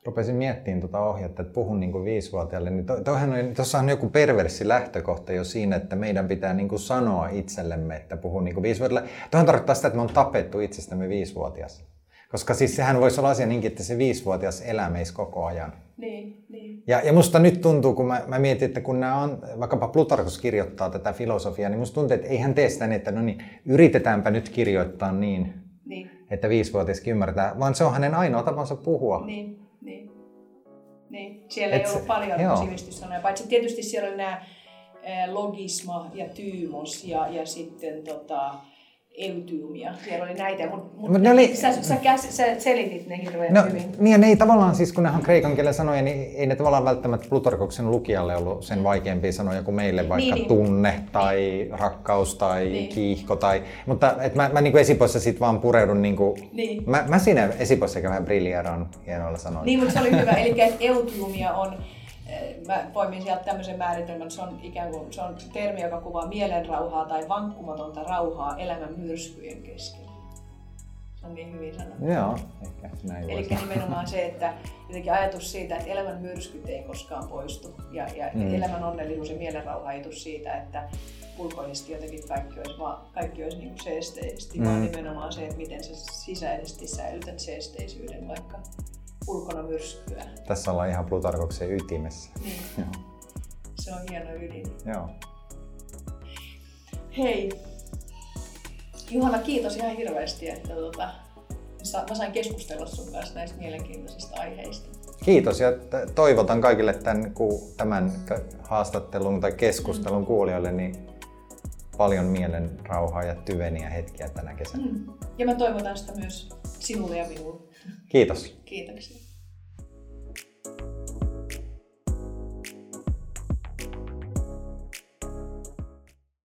rupesin miettimään tuota ohjetta, että puhun niin kuin viisivuotiaille, niin to, toihan on, tuossa on joku perverssi lähtökohta jo siinä, että meidän pitää niin kuin sanoa itsellemme, että puhun niin kuin viisivuotiaille. Toihan tarkoittaa sitä, että me on tapettu itsestämme viisivuotias. Koska siis sehän voisi olla asia niinkin, että se viisivuotias elää meissä koko ajan.
Niin, niin.
Ja, ja musta nyt tuntuu, kun mä, mä mietin, että kun nämä on, vaikkapa Plutarkos kirjoittaa tätä filosofiaa, niin musta tuntuu, että ei hän tee sitä niin, että no niin, yritetäänpä nyt kirjoittaa niin,
Niin,
että viisivuotiaskin ymmärtää, vaan se on hänen ainoa tapansa puhua.
niin. Niin. Siellä
Et
ei
se-
ollut paljon
joo.
sivistyssanoja, paitsi tietysti siellä oli nämä logisma ja tyymos ja, ja sitten tota, eutyymia. Siellä oli näitä, mutta mut,
Mut ne oli-
sä, sä, käs, sä selitit ne hirveän
No,
hyvin.
niin ne ei tavallaan siis, kun ne on kreikan kielen sanoja, niin ei ne tavallaan välttämättä Plutarkoksen lukijalle ollut sen vaikeampia sanoja kuin meille vaikka
Niin, niin.
tunne tai rakkaus tai
Niin.
kiihko. Tai, mutta et mä, mä niin kuin esipoissa sit vaan pureudun, niin kuin,
Niin.
mä, mä siinä esipoissa vähän briljeeraan hienoilla sanoilla.
Niin, mutta se oli hyvä. Eli että eutyymia on, mä poimin sieltä tämmöisen määritelmän, se on ikään kuin se on termi, joka kuvaa mielenrauhaa tai vankkumatonta rauhaa elämän myrskyjen keskellä. Se on niin hyvin sanottu.
Joo, ehkä näin
Eli nimenomaan se, että jotenkin ajatus siitä, että elämän myrskyt ei koskaan poistu ja, ja
Mm.
elämän onnellisuus ja mielenrauha ei tule siitä, että ulkoisesti jotenkin kaikki olisi, vaan, kaikki olisi niin kuin seesteisesti, mm. vaan nimenomaan se, että miten sä sisäisesti säilytät seesteisyyden vaikka ulkona myrskyä.
Tässä ollaan ihan Plutarkoksen ytimessä.
Niin,
Joo.
se on hieno ydin.
Joo.
Hei, Juhana, kiitos ihan hirveästi, että, tota, mä sain keskustella sun kanssa näistä mielenkiintoisista aiheista.
Kiitos ja toivotan kaikille tämän, tämän haastattelun tai keskustelun kuulijoille niin paljon mielen rauhaa ja tyveniä hetkiä tänä kesänä. Mm.
Ja mä toivotan sitä myös sinulle ja minulle.
Kiitos.
Kiitoksia.